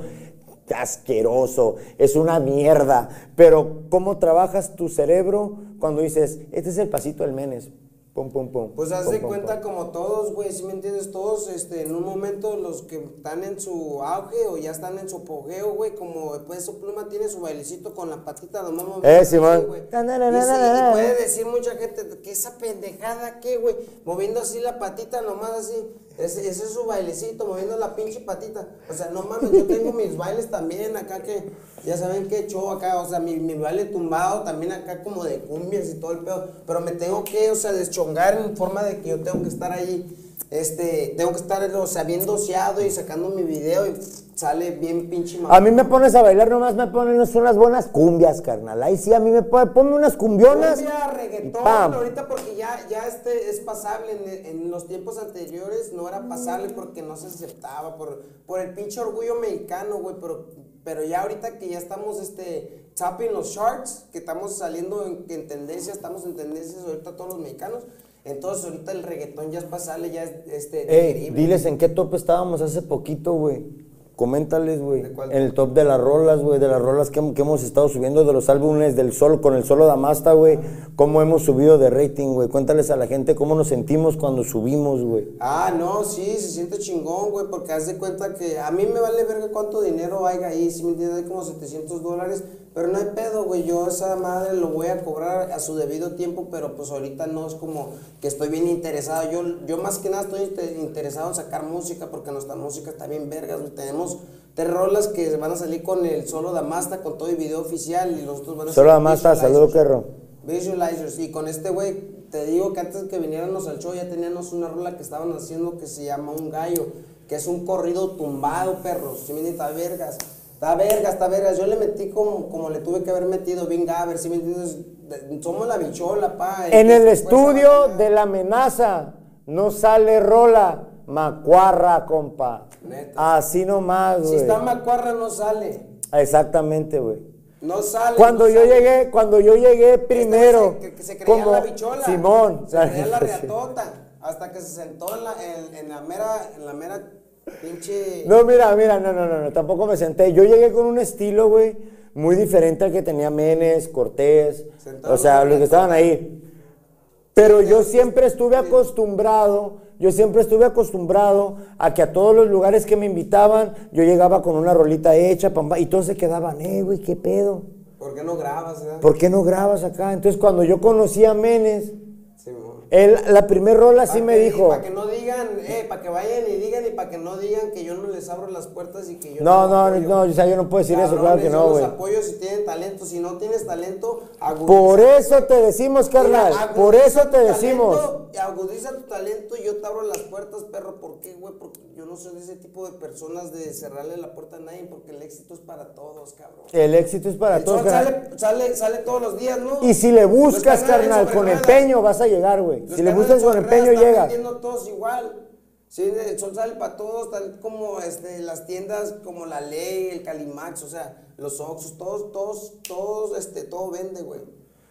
asqueroso, es una mierda. Pero ¿cómo trabajas tu cerebro cuando dices, este es el pasito del menes? Pum, pum, pum. Pues haz pum, de pum, cuenta pum. como todos, güey, si me entiendes? Todos, este, en un momento los que están en su auge o ya están en su apogeo, güey, como pues su pluma tiene su bailecito con la patita nomás moviendo Eh, Simón. Y sí, y puede decir mucha gente que esa pendejada, ¿qué, güey? Moviendo así la patita nomás así. Ese, ese es su bailecito, moviendo la pinche patita. O sea, no mames, yo tengo mis bailes también acá que, ya saben que show acá, o sea, mi, mi baile tumbado también acá como de cumbias y todo el pedo. Pero me tengo que, o sea, deschongar en forma de que yo tengo que estar ahí, este, tengo que estar, o sea, bien doseado y sacando mi video y sale bien pinche mamá. A mí me pones a bailar nomás, me pones unas buenas cumbias, carnal. Ahí sí, a mí me pone, ponme unas cumbionas. Cumbia, reggaetón, pam. ahorita porque ya, ya este es pasable, en, en los tiempos anteriores no era pasable porque no se aceptaba, por, por el pinche orgullo mexicano, güey, pero, pero ya ahorita que ya estamos, este, topping los charts, que estamos saliendo en, en tendencia, estamos en tendencias ahorita todos los mexicanos, entonces ahorita el reggaetón ya es pasable, ya es, este, Ey, diles en qué top estábamos hace poquito, güey. Coméntales, güey. ¿De cuál En el top de las rolas, güey, de las rolas que, que hemos estado subiendo, de los álbumes del solo, con el solo Damasta, güey. Cómo hemos subido de rating, güey. Cuéntales a la gente cómo nos sentimos cuando subimos, güey. Ah, no, sí, se siente chingón, güey, porque haz de cuenta que a mí me vale verga cuánto dinero haya ahí, si me entiendes, hay como 700 dólares, pero no hay pedo, güey, yo esa madre lo voy a cobrar a su debido tiempo, pero pues ahorita no es como que estoy bien interesado, yo, yo más que nada estoy inte- interesado en sacar música, porque nuestra música está bien vergas, güey, tenemos tres rolas que van a salir con el solo Damasta, con todo el video oficial, y los otros van a Solo Damasta, saludo, perro. Visualizers. Y con este güey, te digo que antes que viniéramos al show ya teníamos una rola que estaban haciendo que se llama Un Gallo, que es un corrido tumbado, perros. Si me vergas. Está verga, está verga. Yo le metí como, como le tuve que haber metido bien Gaber, ¿sí me entiendes? De- Somos la bichola, pa. En el que se estudio de la amenaza no sale rola, macuarra, compa. Neta. Así nomás, Si güey. está macuarra no sale. Exactamente, güey. No sale. Cuando no yo sale. llegué, cuando yo llegué primero, Este güey se- que, que se creía como la bichola. Simón, Se creía la <laughs> reatota. Hasta que se sentó en la, en, en la mera, en la mera pinche. No, mira, mira, no, no, no, no, tampoco me senté. Yo llegué con un estilo, güey, muy diferente al que tenía Menes, Cortés, Sentado o sea, los que estaban ahí. Pero yo siempre estuve acostumbrado, yo siempre estuve acostumbrado a que a todos los lugares que me invitaban, yo llegaba con una rolita hecha, pamba, y todos se quedaban, eh, güey, ¿qué pedo? ¿Por qué no grabas? eh? ¿Por qué no grabas acá? Entonces, cuando yo conocí a Menes, Él, la primer rola sí me que- dijo, Para que no digan, eh, para que vayan y digan y para que no digan que yo no les abro las puertas y que yo no, los no, no, o sea, yo no puedo decir eso, claro que no, los güey. apoyo si tienen talento. Si no tienes talento, agudiza. Por eso te decimos, carnal, Mira, por eso te decimos. talento, agudiza tu talento y yo te abro las puertas, perro. ¿Por qué, güey? Porque yo no soy de ese tipo de personas de cerrarle la puerta a nadie, porque el éxito es para todos, cabrón. El éxito es para El todos, carnal. sale, sale, sale todos los días, ¿no? Y si le buscas, Los carnal, con empeño vas a llegar, güey. Los Si le con sobre empeño ruedas están todos igual. Sí, el sol sale para todos, tal como este, las tiendas como la Ley, el Calimax, o sea, los Oxxos, todos, todos, todos, este, todo vende, güey.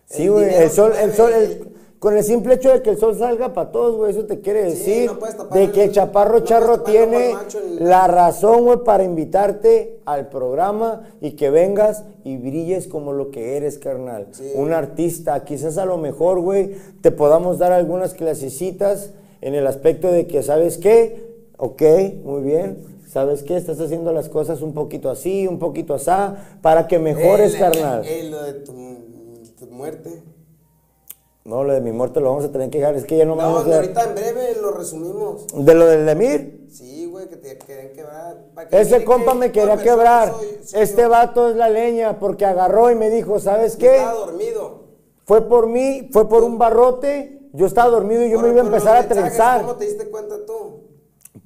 Sí, güey, el sol, el sol, el- con el simple hecho de que el sol salga para todos, güey, eso te quiere Sí, decir no de el- que Chaparro no Charro el tiene la razón, güey, para invitarte al programa y que vengas y brilles como lo que eres, carnal. Sí. Un artista, quizás a lo mejor, güey, te podamos dar algunas clasecitas en el aspecto de que, ¿sabes qué? Ok, muy bien. ¿Sabes qué? Estás haciendo las cosas un poquito así, un poquito asá, para que mejores, carnal. eh, lo de tu, tu muerte. No, lo de mi muerte lo vamos a tener que dejar. Es que ya no, No, vamos a... ahorita en breve lo resumimos. ¿De lo del Emir? Sí, güey, que te querían quebrar. Que Ese compa me quería quebrar. soy- soy Este yo. vato es la leña porque agarró y me dijo, ¿sabes qué? Estaba dormido. Fue por mí, fue por un barrote. Yo estaba dormido y yo me iba a empezar a trenzar. ¿Cómo te diste cuenta tú?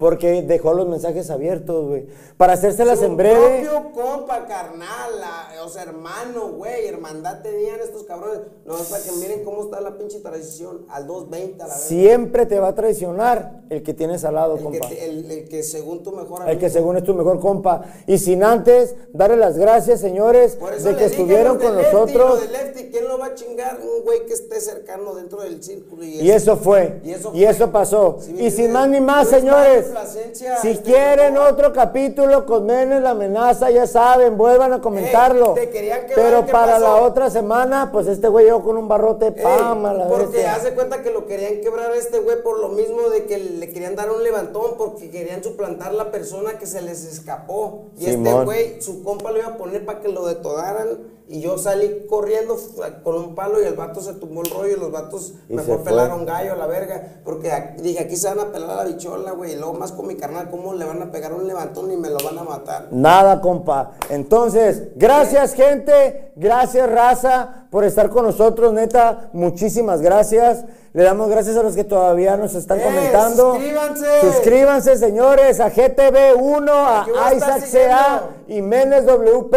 Porque dejó los mensajes abiertos, güey. Para hacérselas Su en breve. propio compa, carnal, la- o sea, hermano, güey, hermandad tenían estos cabrones. No, para que miren cómo está la pinche traición al 220 a la vez. Siempre te va a traicionar el que tienes al lado, El que, compa. te- el, el que según tu mejor El que amigo. según es tu mejor compa. Y sin antes darle las gracias, señores, Por eso de que estuvieron con Lefty, nosotros. lo de Lefty, ¿quién lo va a chingar? Un güey que esté cercano dentro del círculo. Y, Y eso fue. Y eso Y fue. eso pasó. ¿Sí me y sin más ni más, señores. Complacencia, Si este, quieren otro capítulo con Menes la amenaza, ya saben, vuelvan a comentarlo. te Pero ¿qué para pasó? la otra semana, pues este güey llegó con un barrote Ey, pam a la porque bestia. hace cuenta que lo querían quebrar a este güey por lo mismo de que le querían dar un levantón porque querían suplantar la persona que se les escapó. Y este güey, su compa lo iba a poner para que lo detonaran. Y yo salí corriendo con un palo y el vato se tumbó el rollo y los vatos Y mejor pelaron gallo a la verga. Porque dije, aquí se van a pelar a la bichola, güey. Y luego más con mi carnal, ¿cómo le van a pegar un levantón y me lo van a matar? Nada, compa. Entonces, gracias, gente. Gracias, raza, por estar con nosotros. Neta, muchísimas gracias. Le damos gracias a los que todavía nos están ¡Eh, comentando. suscríbanse! Suscríbanse, señores, a GTV1, a a Isaac CA y Menes WP.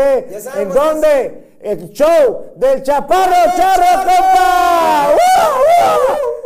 ¿En dónde? el show del Chaparro Charro Compa.